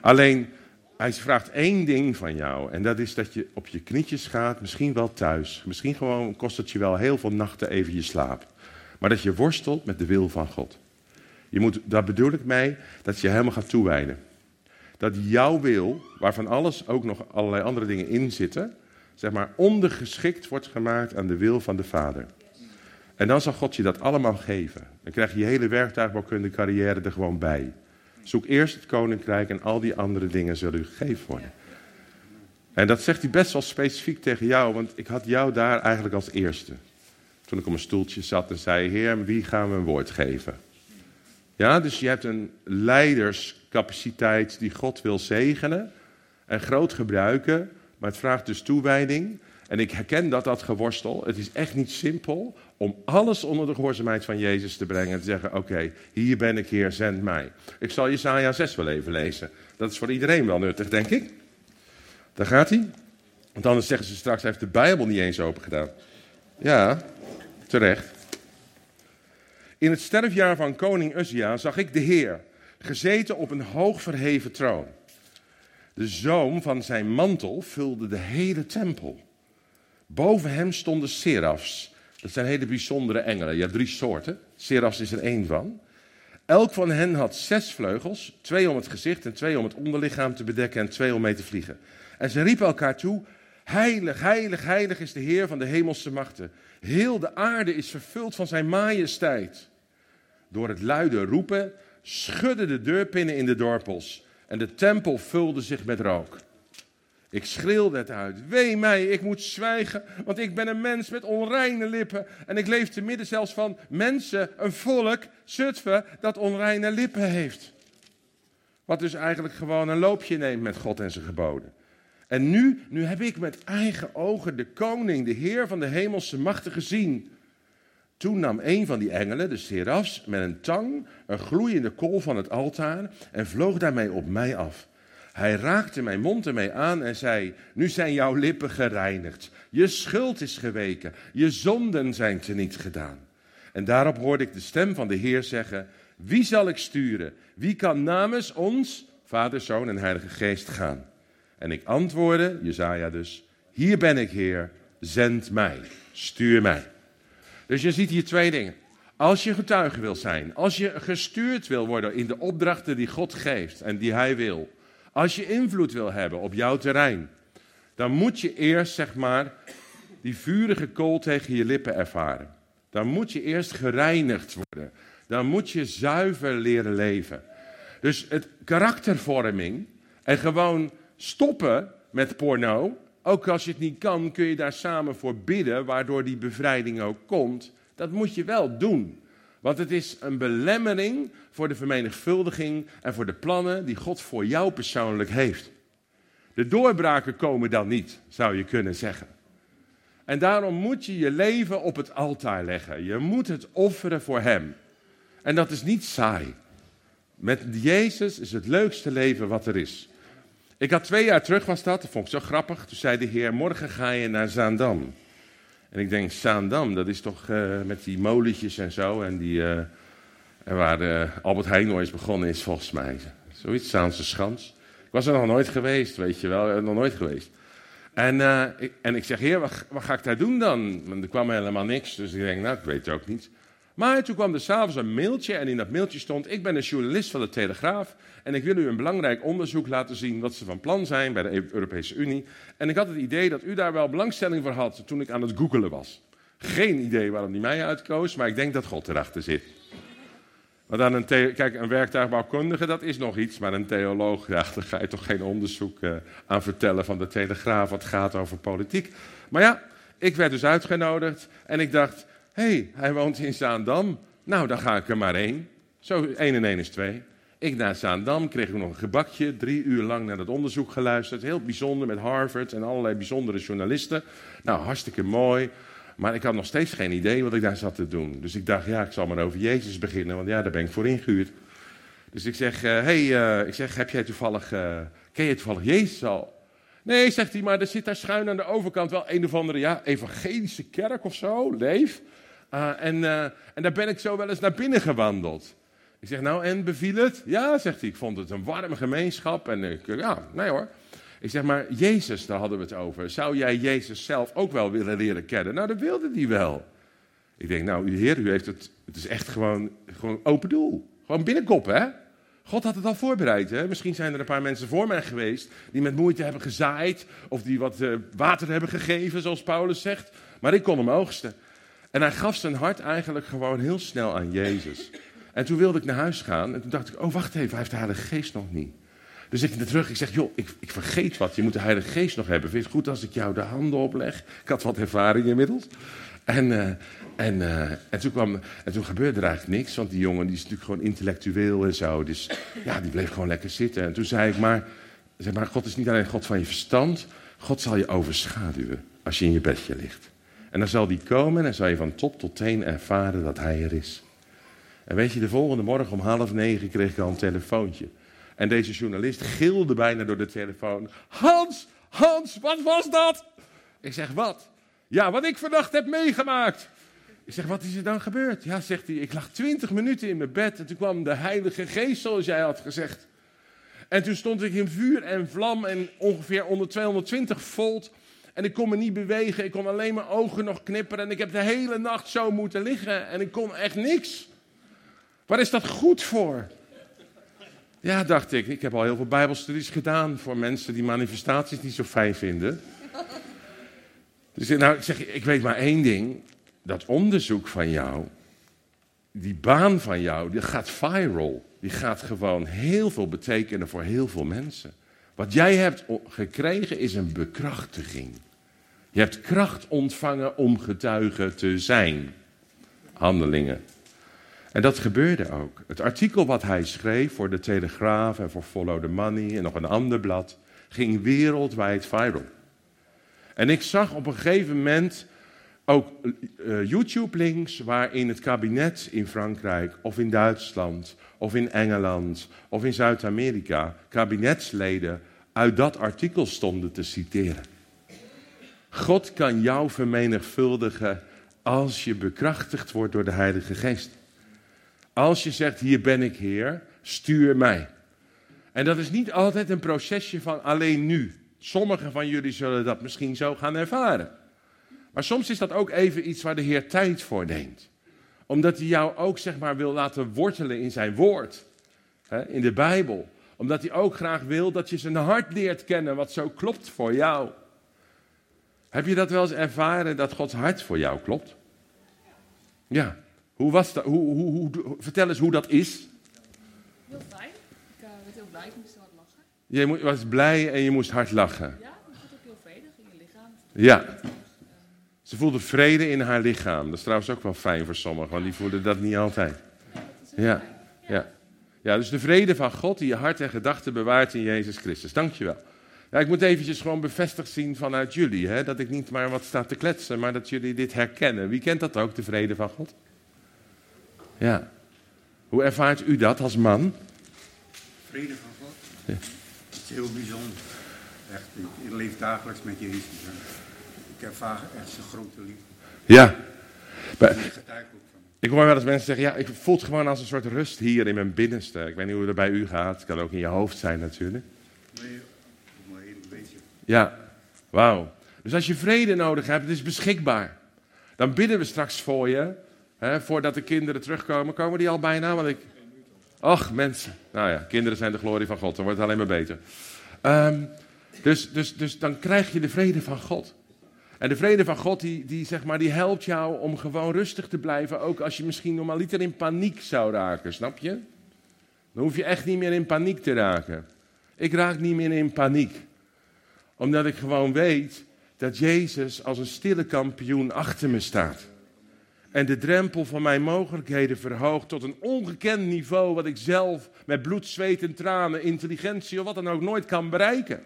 Alleen, hij vraagt één ding van jou en dat is dat je op je knietjes gaat, misschien wel thuis. Misschien gewoon kost het je wel heel veel nachten even je slaap. Maar dat je worstelt met de wil van God. Je moet, daar bedoel ik mee dat je helemaal gaat toewijden. Dat jouw wil, waarvan alles ook nog allerlei andere dingen in zitten, zeg maar, ondergeschikt wordt gemaakt aan de wil van de Vader. En dan zal God je dat allemaal geven. Dan krijg je je hele werktuigbouwkunde carrière er gewoon bij. Zoek eerst het koninkrijk en al die andere dingen zullen u gegeven worden. En dat zegt hij best wel specifiek tegen jou, want ik had jou daar eigenlijk als eerste. Toen ik op mijn stoeltje zat en zei, Heer, wie gaan we een woord geven? Ja, dus je hebt een leiderscapaciteit die God wil zegenen en groot gebruiken maar het vraagt dus toewijding. En ik herken dat dat geworstel. Het is echt niet simpel om alles onder de gehoorzaamheid van Jezus te brengen. En te zeggen, oké, hier ben ik, Heer, zend mij. Ik zal Jesaja 6 wel even lezen. Dat is voor iedereen wel nuttig, denk ik. Daar gaat hij. Want anders zeggen ze straks, hij heeft de Bijbel niet eens open gedaan. Ja, terecht. In het sterfjaar van koning Uzia zag ik de Heer, gezeten op een hoog verheven troon. De zoom van zijn mantel vulde de hele tempel. Boven hem stonden serafs. Dat zijn hele bijzondere engelen. Je hebt drie soorten. Serafs is er één van. Elk van hen had zes vleugels. Twee om het gezicht en twee om het onderlichaam te bedekken en twee om mee te vliegen. En ze riepen elkaar toe. Heilig, heilig, heilig is de Heer van de hemelse machten. Heel de aarde is vervuld van zijn majesteit. Door het luide roepen schudden de deurpinnen in de dorpels en de tempel vulde zich met rook. Ik schreeuwde het uit. Wee mij, ik moet zwijgen, want ik ben een mens met onreine lippen. En ik leef te midden zelfs van mensen, een volk, Zutphen, dat onreine lippen heeft. Wat dus eigenlijk gewoon een loopje neemt met God en zijn geboden. En nu, nu heb ik met eigen ogen de koning, de heer van de hemelse machten gezien. Toen nam een van die engelen, de serafs, met een tang een gloeiende kool van het altaar en vloog daarmee op mij af. Hij raakte mijn mond ermee aan en zei: Nu zijn jouw lippen gereinigd. Je schuld is geweken. Je zonden zijn teniet gedaan. En daarop hoorde ik de stem van de Heer zeggen: Wie zal ik sturen? Wie kan namens ons, Vader, Zoon en Heilige Geest gaan? En ik antwoordde, Jezaja dus: Hier ben ik, Heer, zend mij, stuur mij. Dus je ziet hier twee dingen. Als je getuige wil zijn, als je gestuurd wil worden in de opdrachten die God geeft en die Hij wil, als je invloed wil hebben op jouw terrein, dan moet je eerst, zeg maar, die vurige kool tegen je lippen ervaren. Dan moet je eerst gereinigd worden. Dan moet je zuiver leren leven. Dus het karaktervorming en gewoon stoppen met porno. Ook als je het niet kan, kun je daar samen voor bidden, waardoor die bevrijding ook komt. Dat moet je wel doen. Want het is een belemmering voor de vermenigvuldiging en voor de plannen die God voor jou persoonlijk heeft. De doorbraken komen dan niet, zou je kunnen zeggen. En daarom moet je je leven op het altaar leggen. Je moet het offeren voor Hem. En dat is niet saai. Met Jezus is het leukste leven wat er is. Ik had twee jaar terug was dat, dat vond ik zo grappig. Toen zei de Heer, morgen ga je naar Zaandam. En ik denk, Zaandam, dat is toch uh, met die molentjes en zo. En, die, uh, en waar uh, Albert Heijn ooit begonnen is, volgens mij. Zoiets, Zaanse Schans. Ik was er nog nooit geweest, weet je wel, nog nooit geweest. En, ik, en ik zeg, heer, wat, ga ik daar doen dan? Want er kwam helemaal niks, dus ik denk, nou, ik weet het ook niet. Maar toen kwam er s'avonds een mailtje en in dat mailtje stond: Ik ben een journalist van de Telegraaf en ik wil u een belangrijk onderzoek laten zien wat ze van plan zijn bij de Europese Unie. En ik had het idee dat u daar wel belangstelling voor had toen ik aan het googelen was. Geen idee waarom die mij uitkoos, maar ik denk dat God erachter zit. Want aan een kijk, een werktuigbouwkundige, dat is nog iets, maar een theoloog, daar ga je toch geen onderzoek uh, aan vertellen van de Telegraaf wat gaat over politiek. Maar ja, ik werd dus uitgenodigd en ik dacht, Hé, hey, hij woont in Zaandam. Nou, dan ga ik er maar één. Zo, één en één is twee. Ik naar Zaandam, kreeg ik nog een gebakje, drie uur lang naar dat onderzoek geluisterd. Heel bijzonder met Harvard en allerlei bijzondere journalisten. Nou, hartstikke mooi. Maar ik had nog steeds geen idee wat ik daar zat te doen. Dus ik dacht, ja, ik zal maar over Jezus beginnen, want ja, daar ben ik voor ingehuurd. Dus ik zeg, hé, uh, hey, uh, ik zeg, heb jij toevallig, uh, ken je toevallig Jezus al? Nee, zegt hij, maar er zit daar schuin aan de overkant wel een of andere, ja, evangelische kerk of zo, leef. Uh, en, en daar ben ik zo wel eens naar binnen gewandeld. Ik zeg, nou, en beviel het? Ja, zegt hij, ik vond het een warme gemeenschap. En ik, ja, nee hoor. Ik zeg, maar Jezus, daar hadden we het over. Zou jij Jezus zelf ook wel willen leren kennen? Nou, dat wilde hij wel. Ik denk, nou, uw Heer, u heeft het, het is echt gewoon, gewoon open doel. Gewoon binnenkop, hè? God had het al voorbereid. Hè? Misschien zijn er een paar mensen voor mij geweest die met moeite hebben gezaaid of die wat uh, water hebben gegeven, zoals Paulus zegt. Maar ik kon hem oogsten. En hij gaf zijn hart eigenlijk gewoon heel snel aan Jezus. En toen wilde ik naar huis gaan en toen dacht ik, oh wacht even, hij heeft de Heilige Geest nog niet. Dus ik naar terug, ik zeg, joh, ik, ik vergeet wat, je moet de Heilige Geest nog hebben. Vind je het goed als ik jou de handen opleg? Ik had wat ervaring inmiddels. En, uh, en, uh, en, toen kwam, en toen gebeurde er eigenlijk niks, want die jongen die is natuurlijk gewoon intellectueel en zo. Dus ja, die bleef gewoon lekker zitten. En toen zei ik, maar, zeg maar God is niet alleen God van je verstand, God zal je overschaduwen als je in je bedje ligt. En dan zal die komen en zal je van top tot teen ervaren dat hij er is. En weet je, de volgende morgen om half negen kreeg ik al een telefoontje. En deze journalist gilde bijna door de telefoon. Hans, Hans, wat was dat? Ik zeg, wat? Ja, wat ik vannacht heb meegemaakt. Ik zeg, wat is er dan gebeurd? Ja, zegt hij, ik lag twintig minuten in mijn bed en toen kwam de Heilige Geest, zoals jij had gezegd. En toen stond ik in vuur en vlam en ongeveer onder 220 volt. En ik kon me niet bewegen, ik kon alleen mijn ogen nog knipperen. En ik heb de hele nacht zo moeten liggen en ik kon echt niks. Waar is dat goed voor? Ja, dacht ik. Ik heb al heel veel Bijbelstudies gedaan voor mensen die manifestaties niet zo fijn vinden. Dus nou, ik zeg, ik weet maar één ding. Dat onderzoek van jou, die baan van jou, die gaat viral. Die gaat gewoon heel veel betekenen voor heel veel mensen. Wat jij hebt gekregen is een bekrachtiging. Je hebt kracht ontvangen om getuige te zijn. Handelingen. En dat gebeurde ook. Het artikel wat hij schreef voor de Telegraaf en voor Follow the Money en nog een ander blad, ging wereldwijd viral. En ik zag op een gegeven moment ook uh, YouTube-links waarin het kabinet in Frankrijk of in Duitsland of in Engeland of in Zuid-Amerika kabinetsleden uit dat artikel stonden te citeren. God kan jou vermenigvuldigen als je bekrachtigd wordt door de Heilige Geest. Als je zegt, hier ben ik Heer, stuur mij. En dat is niet altijd een procesje van alleen nu. Sommigen van jullie zullen dat misschien zo gaan ervaren. Maar soms is dat ook even iets waar de Heer tijd voor neemt. Omdat hij jou ook zeg maar wil laten wortelen in zijn woord. Hè, in de Bijbel. Omdat hij ook graag wil dat je zijn hart leert kennen wat zo klopt voor jou. Heb je dat wel eens ervaren dat Gods hart voor jou klopt? Ja. Hoe was dat? Hoe, hoe, hoe, vertel eens hoe dat is. Heel fijn. Ik uh, werd heel blij, ik moest hard lachen. Je was blij en je moest hard lachen. Ja, je voelt ook heel vredig in je lichaam. Ja. Ze voelde vrede in haar lichaam. Dat is trouwens ook wel fijn voor sommigen, want die voelen dat niet altijd. Ja, ja. Ja, dus de vrede van God die je hart en gedachten bewaart in Jezus Christus. Dankjewel. Ja, ik moet eventjes gewoon bevestigd zien vanuit jullie. Hè? Dat ik niet maar wat sta te kletsen, maar dat jullie dit herkennen. Wie kent dat ook, de vrede van God? Ja. Hoe ervaart u dat als man? Vrede van God? Ja. Het is heel bijzonder. Echt, ik leef dagelijks met Jezus. Ik ervaar echt zijn grote liefde. Ja. Maar. Ik hoor wel eens mensen zeggen, ja, ik voel het gewoon als een soort rust hier in mijn binnenste. Ik weet niet hoe het bij u gaat. Het kan ook in je hoofd zijn natuurlijk. Nee, maar een beetje. Ja, wauw. Dus als je vrede nodig hebt, het is beschikbaar. Dan bidden we straks voor je. Voordat de kinderen terugkomen, komen die al bijna? Want ik... Och, mensen. Nou ja, kinderen zijn de glorie van God. Dan wordt het alleen maar beter. Um, dus, dus, dus dan krijg je de vrede van God. En de vrede van God, die, die, zeg maar, die helpt jou om gewoon rustig te blijven. Ook als je misschien normaliter in paniek zou raken, snap je? Dan hoef je echt niet meer in paniek te raken. Ik raak niet meer in paniek. Omdat ik gewoon weet dat Jezus als een stille kampioen achter me staat. En de drempel van mijn mogelijkheden verhoogt tot een ongekend niveau. wat ik zelf met bloed, zweet en tranen, intelligentie of wat dan ook nooit kan bereiken.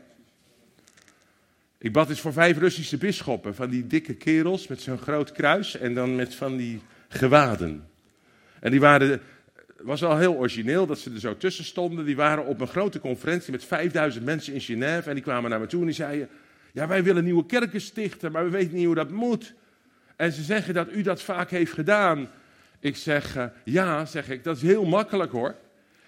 Ik bad eens voor vijf Russische bisschoppen, van die dikke kerels met zo'n groot kruis en dan met van die gewaden. En die waren, was wel heel origineel dat ze er zo tussen stonden. Die waren op een grote conferentie met 5000 mensen in Genève en die kwamen naar me toe en die zeiden, ja wij willen nieuwe kerken stichten, maar we weten niet hoe dat moet. En ze zeggen dat u dat vaak heeft gedaan. Ik zeg, uh, ja, zeg ik, dat is heel makkelijk hoor.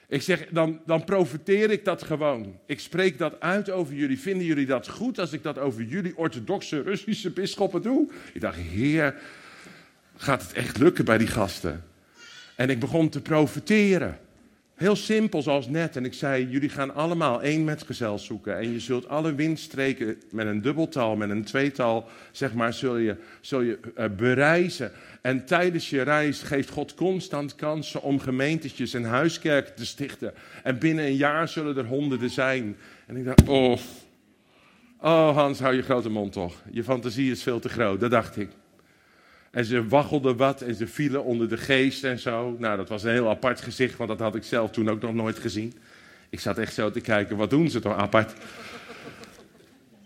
Ik zeg, dan, dan profiteer ik dat gewoon. Ik spreek dat uit over jullie. Vinden jullie dat goed als ik dat over jullie orthodoxe Russische bisschoppen doe? Ik dacht, heer, gaat het echt lukken bij die gasten? En ik begon te profiteren. Heel simpel, zoals net. En ik zei, jullie gaan allemaal één metgezel zoeken. En je zult alle windstreken met een dubbeltal, met een tweetal, zeg maar, zul je, zul je uh, bereizen. En tijdens je reis geeft God constant kansen om gemeentetjes en huiskerken te stichten. En binnen een jaar zullen er honderden zijn. En ik dacht, oh, oh Hans, hou je grote mond toch. Je fantasie is veel te groot, dat dacht ik. En ze waggelden wat en ze vielen onder de geest en zo. Nou, dat was een heel apart gezicht, want dat had ik zelf toen ook nog nooit gezien. Ik zat echt zo te kijken, wat doen ze toch apart?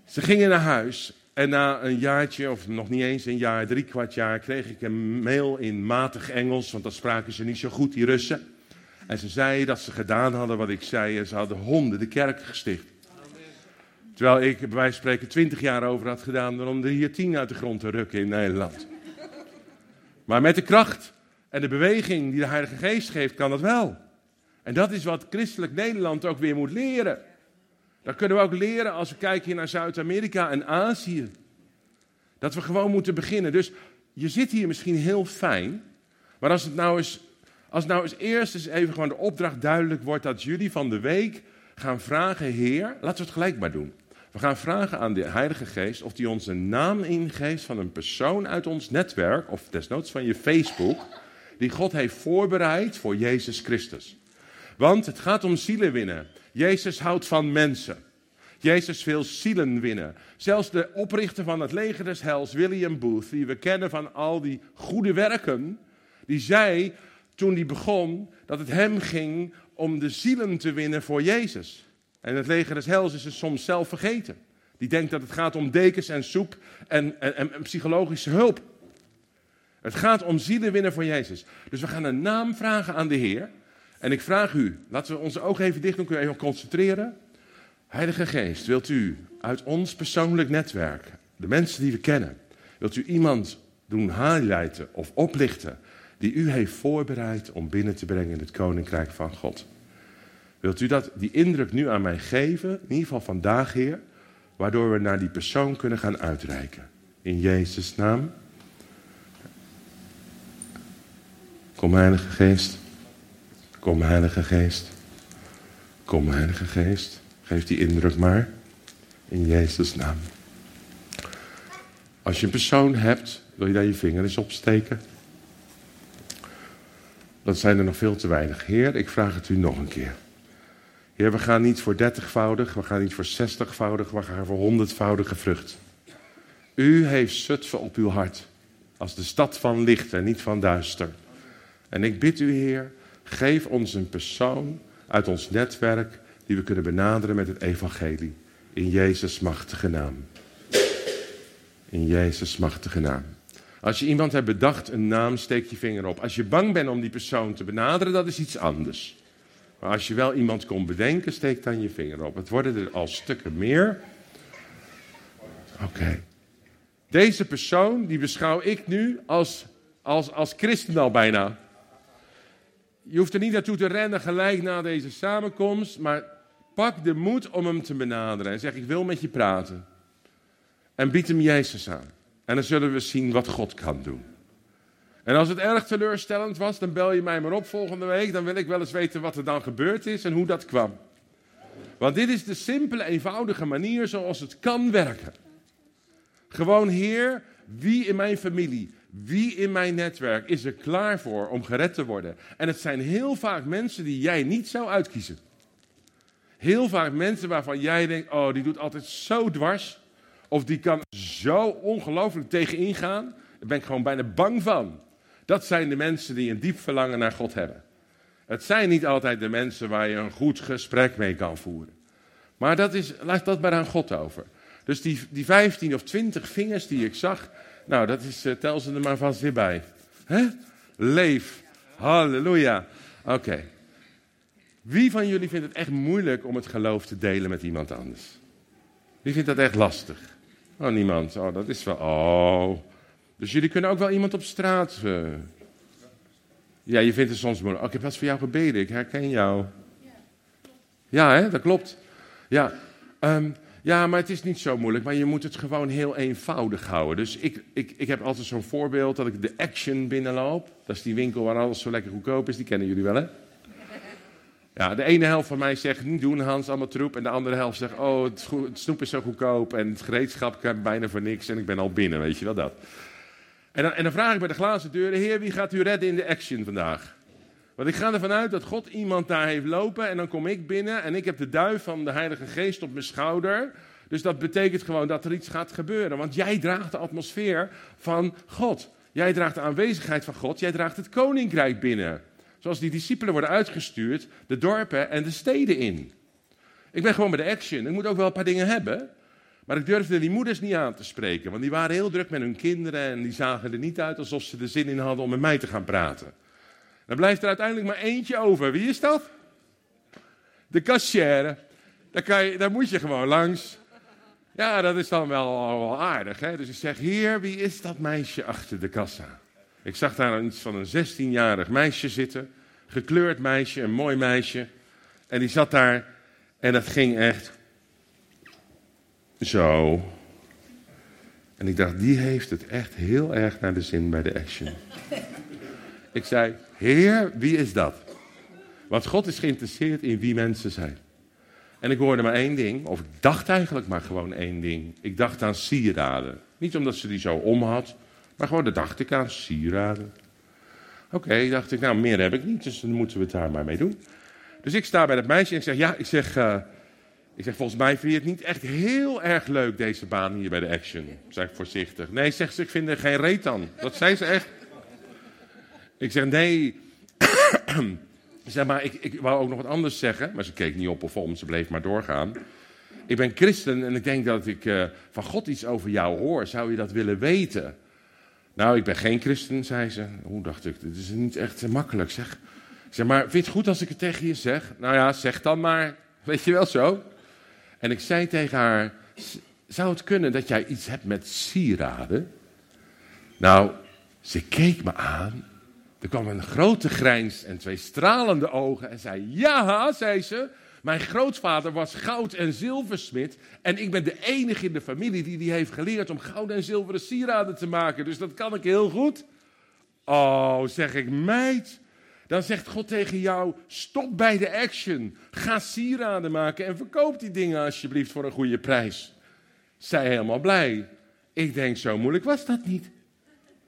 Ze gingen naar huis en na een jaartje, of nog niet eens een jaar, drie kwart jaar, kreeg ik een mail in matig Engels, want dat spraken ze niet zo goed, die Russen. En ze zeiden dat ze gedaan hadden wat ik zei en ze hadden honden de kerk gesticht. Terwijl ik bij wijze van spreken twintig jaar over had gedaan om er hier tien uit de grond te rukken in Nederland. Maar met de kracht en de beweging die de Heilige Geest geeft, kan dat wel. En dat is wat christelijk Nederland ook weer moet leren. Dat kunnen we ook leren als we kijken naar Zuid-Amerika en Azië. Dat we gewoon moeten beginnen. Dus je zit hier misschien heel fijn. Maar als het nou eens, als nou eens eerst eens even gewoon de opdracht duidelijk wordt dat jullie van de week gaan vragen, Heer, laten we het gelijk maar doen. We gaan vragen aan de Heilige Geest of hij ons een naam ingeeft van een persoon uit ons netwerk, of desnoods van je Facebook, die God heeft voorbereid voor Jezus Christus. Want het gaat om zielen winnen. Jezus houdt van mensen. Jezus wil zielen winnen. Zelfs de oprichter van het leger des hels, William Booth, die we kennen van al die goede werken, die zei, toen hij begon dat het hem ging om de zielen te winnen voor Jezus. En het leger des hels is het soms zelf vergeten. Die denkt dat het gaat om dekens en soep en, en, psychologische hulp. Het gaat om zielen winnen voor Jezus. Dus we gaan een naam vragen aan de Heer. En ik vraag u, laten we onze ogen even dicht doen, kunnen we even concentreren. Heilige Geest, wilt u uit ons persoonlijk netwerk, de mensen die we kennen, wilt u iemand doen highlighten of oplichten die u heeft voorbereid om binnen te brengen in het koninkrijk van God? Wilt u dat, die indruk nu aan mij geven, in ieder geval vandaag, Heer, waardoor we naar die persoon kunnen gaan uitreiken? In Jezus' naam. Kom, Heilige Geest. Kom, Heilige Geest. Kom, Heilige Geest. Geef die indruk maar. In Jezus' naam. Als je een persoon hebt, wil je daar je vinger eens opsteken? Dat zijn er nog veel te weinig. Heer, ik vraag het u nog een keer. Heer, we gaan niet voor dertigvoudig, we gaan niet voor zestigvoudig, we gaan voor honderdvoudige vrucht. U heeft Zutphen op uw hart, als de stad van licht en niet van duister. En ik bid u, Heer, geef ons een persoon uit ons netwerk die we kunnen benaderen met het evangelie. In Jezus' machtige naam. In Jezus' machtige naam. Als je iemand hebt bedacht, een naam, steek je vinger op. Als je bang bent om die persoon te benaderen, dat is iets anders. Maar als je wel iemand kon bedenken, steek dan je vinger op. Het worden er al stukken meer. Oké. Deze persoon, die beschouw ik nu als, als, als christen al bijna. Je hoeft er niet naartoe te rennen gelijk na deze samenkomst, maar pak de moed om hem te benaderen en zeg ik wil met je praten. En bied hem Jezus aan. En dan zullen we zien wat God kan doen. En als het erg teleurstellend was, dan bel je mij maar op volgende week. Dan wil ik wel eens weten wat er dan gebeurd is en hoe dat kwam. Want dit is de simpele, eenvoudige manier zoals het kan werken. Gewoon, Heer, wie in mijn familie, wie in mijn netwerk is er klaar voor om gered te worden? En het zijn heel vaak mensen die jij niet zou uitkiezen. Heel vaak mensen waarvan jij denkt, oh, die doet altijd zo dwars. Of die kan zo ongelooflijk tegenin gaan. Daar ben ik gewoon bijna bang van. Dat zijn de mensen die een diep verlangen naar God hebben. Het zijn niet altijd de mensen waar je een goed gesprek mee kan voeren. Maar dat is, laat dat maar aan God over. Dus die, die 15 of 20 vingers die ik zag, nou, dat is, uh, tel ze er maar vast weer bij. Hè? Leef. Halleluja. Oké. Wie van jullie vindt het echt moeilijk om het geloof te delen met iemand anders? Wie vindt dat echt lastig? Oh, niemand. Oh, dat is wel. Oh. Dus jullie kunnen ook wel iemand op straat. Uh... Ja, je vindt het soms moeilijk. Oh, ik heb voor jou gebeden. Ik herken jou. Ja, hè? dat klopt. Ja. Um, ja, maar het is niet zo moeilijk, maar je moet het gewoon heel eenvoudig houden. Dus ik, ik, ik heb altijd zo'n voorbeeld dat ik de Action binnenloop. Dat is die winkel waar alles zo lekker goedkoop is, die kennen jullie wel hè? Ja, de ene helft van mij zegt, niet doen Hans, allemaal troep. En de andere helft zegt, oh, het, het snoep is zo goedkoop en het gereedschap kan bijna voor niks en ik ben al binnen, weet je wel dat. En dan, en vraag ik bij de glazen deuren, heer, wie gaat u redden in de Action vandaag? Want ik ga ervan uit dat God iemand daar heeft lopen en dan kom ik binnen en ik heb de duif van de Heilige Geest op mijn schouder. Dus dat betekent gewoon dat er iets gaat gebeuren. Want jij draagt de atmosfeer van God. Jij draagt de aanwezigheid van God. Jij draagt het koninkrijk binnen. Zoals die discipelen worden uitgestuurd, de dorpen en de steden in. Ik ben gewoon bij de action. Ik moet ook wel een paar dingen hebben. Maar ik durfde die moeders niet aan te spreken. Want die waren heel druk met hun kinderen en die zagen er niet uit alsof ze er zin in hadden om met mij te gaan praten. Dan blijft er uiteindelijk maar eentje over. Wie is dat? De kassière. Daar, daar moet je gewoon langs. Ja, dat is dan wel, wel aardig. Hè? Dus ik zeg, heer, wie is dat meisje achter de kassa? Ik zag daar iets van een 16-jarig meisje zitten. Gekleurd meisje, een mooi meisje. En die zat daar en dat ging echt zo. En ik dacht, die heeft het echt heel erg naar de zin bij de action. Ik zei, Heer, wie is dat? Want God is geïnteresseerd in wie mensen zijn. En ik hoorde maar één ding, of ik dacht eigenlijk maar gewoon één ding. Ik dacht aan sieraden. Niet omdat ze die zo om had, maar gewoon, dat dacht ik aan sieraden. Oké, dacht ik, nou, meer heb ik niet, dus dan moeten we het daar maar mee doen. Dus ik sta bij dat meisje en ik zeg, ja, ik zeg, uh, ik zeg, volgens mij vind je het niet echt heel erg leuk, deze baan hier bij de Action. Zeg ik voorzichtig. Nee, zegt ze, ik vind er geen reet aan. Dat zei ze echt. Ik zeg, nee, <clears throat> zeg maar, ik, ik wou ook nog wat anders zeggen, maar ze keek niet op of om, ze bleef maar doorgaan. Ik ben christen en ik denk dat ik eh, van God iets over jou hoor. Zou je dat willen weten? Nou, ik ben geen christen, zei ze. Hoe dacht ik, dit is niet echt makkelijk, zeg. Zeg, maar vind je het goed als ik het tegen je zeg? Nou ja, zeg dan maar. Weet je wel zo? En ik zei tegen haar, "Z- zou het kunnen dat jij iets hebt met sieraden? Nou, ze keek me aan. Er kwam een grote grijns en twee stralende ogen en zei, ja, zei ze. Mijn grootvader was goud- en zilversmid. En ik ben de enige in de familie die die heeft geleerd om goud en zilveren sieraden te maken. Dus dat kan ik heel goed. Oh, zeg ik, meid. Dan zegt God tegen jou: stop bij de action. Ga sieraden maken en verkoop die dingen alsjeblieft voor een goede prijs. Zij helemaal blij. Ik denk, zo moeilijk was dat niet.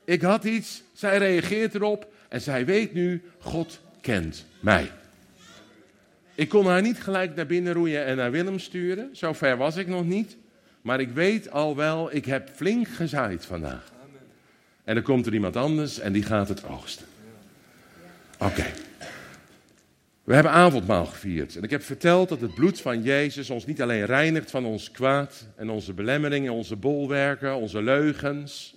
Ik had iets, zij reageert erop en zij weet nu: God kent mij. Ik kon haar niet gelijk naar binnen roeien en naar Willem sturen. Zo ver was ik nog niet. Maar ik weet al wel, ik heb flink gezaaid vandaag. En dan komt er iemand anders en die gaat het oogsten. Oké. We hebben avondmaal gevierd. En ik heb verteld dat het bloed van Jezus ons niet alleen reinigt van ons kwaad en onze belemmeringen, onze bolwerken, onze leugens.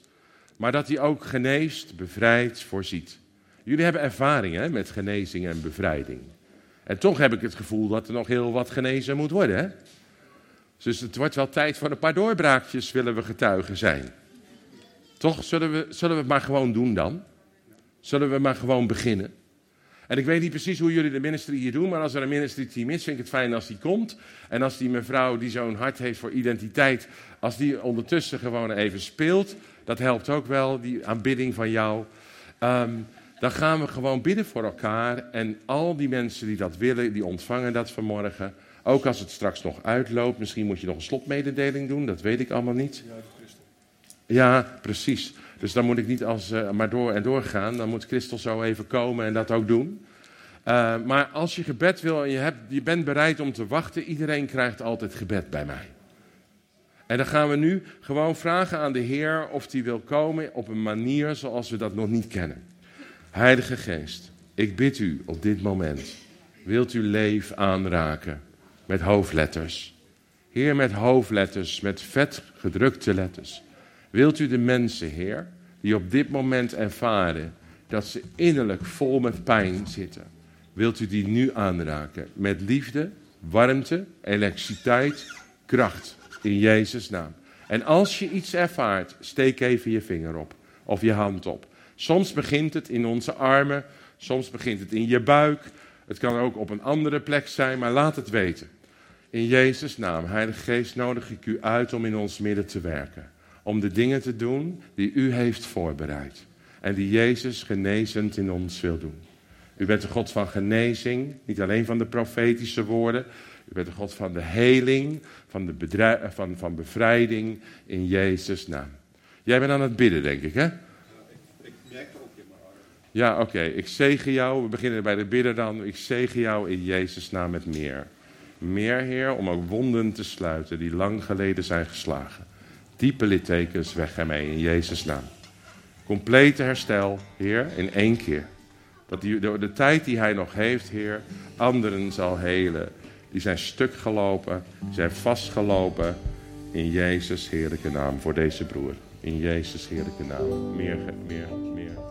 Maar dat hij ook geneest, bevrijdt, voorziet. Jullie hebben ervaring met genezing en bevrijding. En toch heb ik het gevoel dat er nog heel wat genezen moet worden. Hè? Dus het wordt wel tijd voor een paar doorbraakjes, willen we getuigen zijn. Toch? Zullen we, zullen we het maar gewoon doen dan? Zullen we maar gewoon beginnen? En ik weet niet precies hoe jullie de ministry hier doen, maar als er een ministry team is, vind ik het fijn als die komt. En als die mevrouw die zo'n hart heeft voor identiteit, als die ondertussen gewoon even speelt, dat helpt ook wel, die aanbidding van jou. Ehm, dan gaan we gewoon bidden voor elkaar. En al die mensen die dat willen, die ontvangen dat vanmorgen. Ook als het straks nog uitloopt. Misschien moet je nog een slotmededeling doen, dat weet ik allemaal niet. Ja, precies. Dus dan moet ik niet als, eh, maar door en door gaan. Dan moet Christel zo even komen en dat ook doen. Eh, maar als je gebed wil en je, hebt, je bent bereid om te wachten, iedereen krijgt altijd gebed bij mij. En dan gaan we nu gewoon vragen aan de Heer of hij wil komen op een manier zoals we dat nog niet kennen. Heilige Geest, ik bid u op dit moment, wilt u leef aanraken met hoofdletters. Heer, met hoofdletters, met vet gedrukte letters. Wilt u de mensen, Heer, die op dit moment ervaren dat ze innerlijk vol met pijn zitten, wilt u die nu aanraken met liefde, warmte, elektriciteit, kracht in Jezus' naam. En als je iets ervaart, steek even je vinger op of je hand op. Soms begint het in onze armen, soms begint het in je buik. Het kan ook op een andere plek zijn, maar laat het weten. In Jezus' naam, Heilige Geest, nodig ik u uit om in ons midden te werken. Om de dingen te doen die u heeft voorbereid. En die Jezus genezend in ons wil doen. U bent de God van genezing, niet alleen van de profetische woorden. U bent de God van de heling, van, de bedrij- van, van bevrijding in Jezus' naam. Jij bent aan het bidden, denk ik, hè? Ja, oké. Ik zegen jou. We beginnen bij de bidden dan. Ik zegen jou in Jezus' naam met meer. Meer, Heer, om ook wonden te sluiten die lang geleden zijn geslagen. Diepe littekens weg ermee in Jezus' naam. Complete herstel, Heer, in één keer. Dat die, door de tijd die Hij nog heeft, Heer, anderen zal helen. Die zijn stuk gelopen, die zijn vastgelopen. In Jezus' heerlijke naam voor deze broer. In Jezus' heerlijke naam. Meer, meer, meer.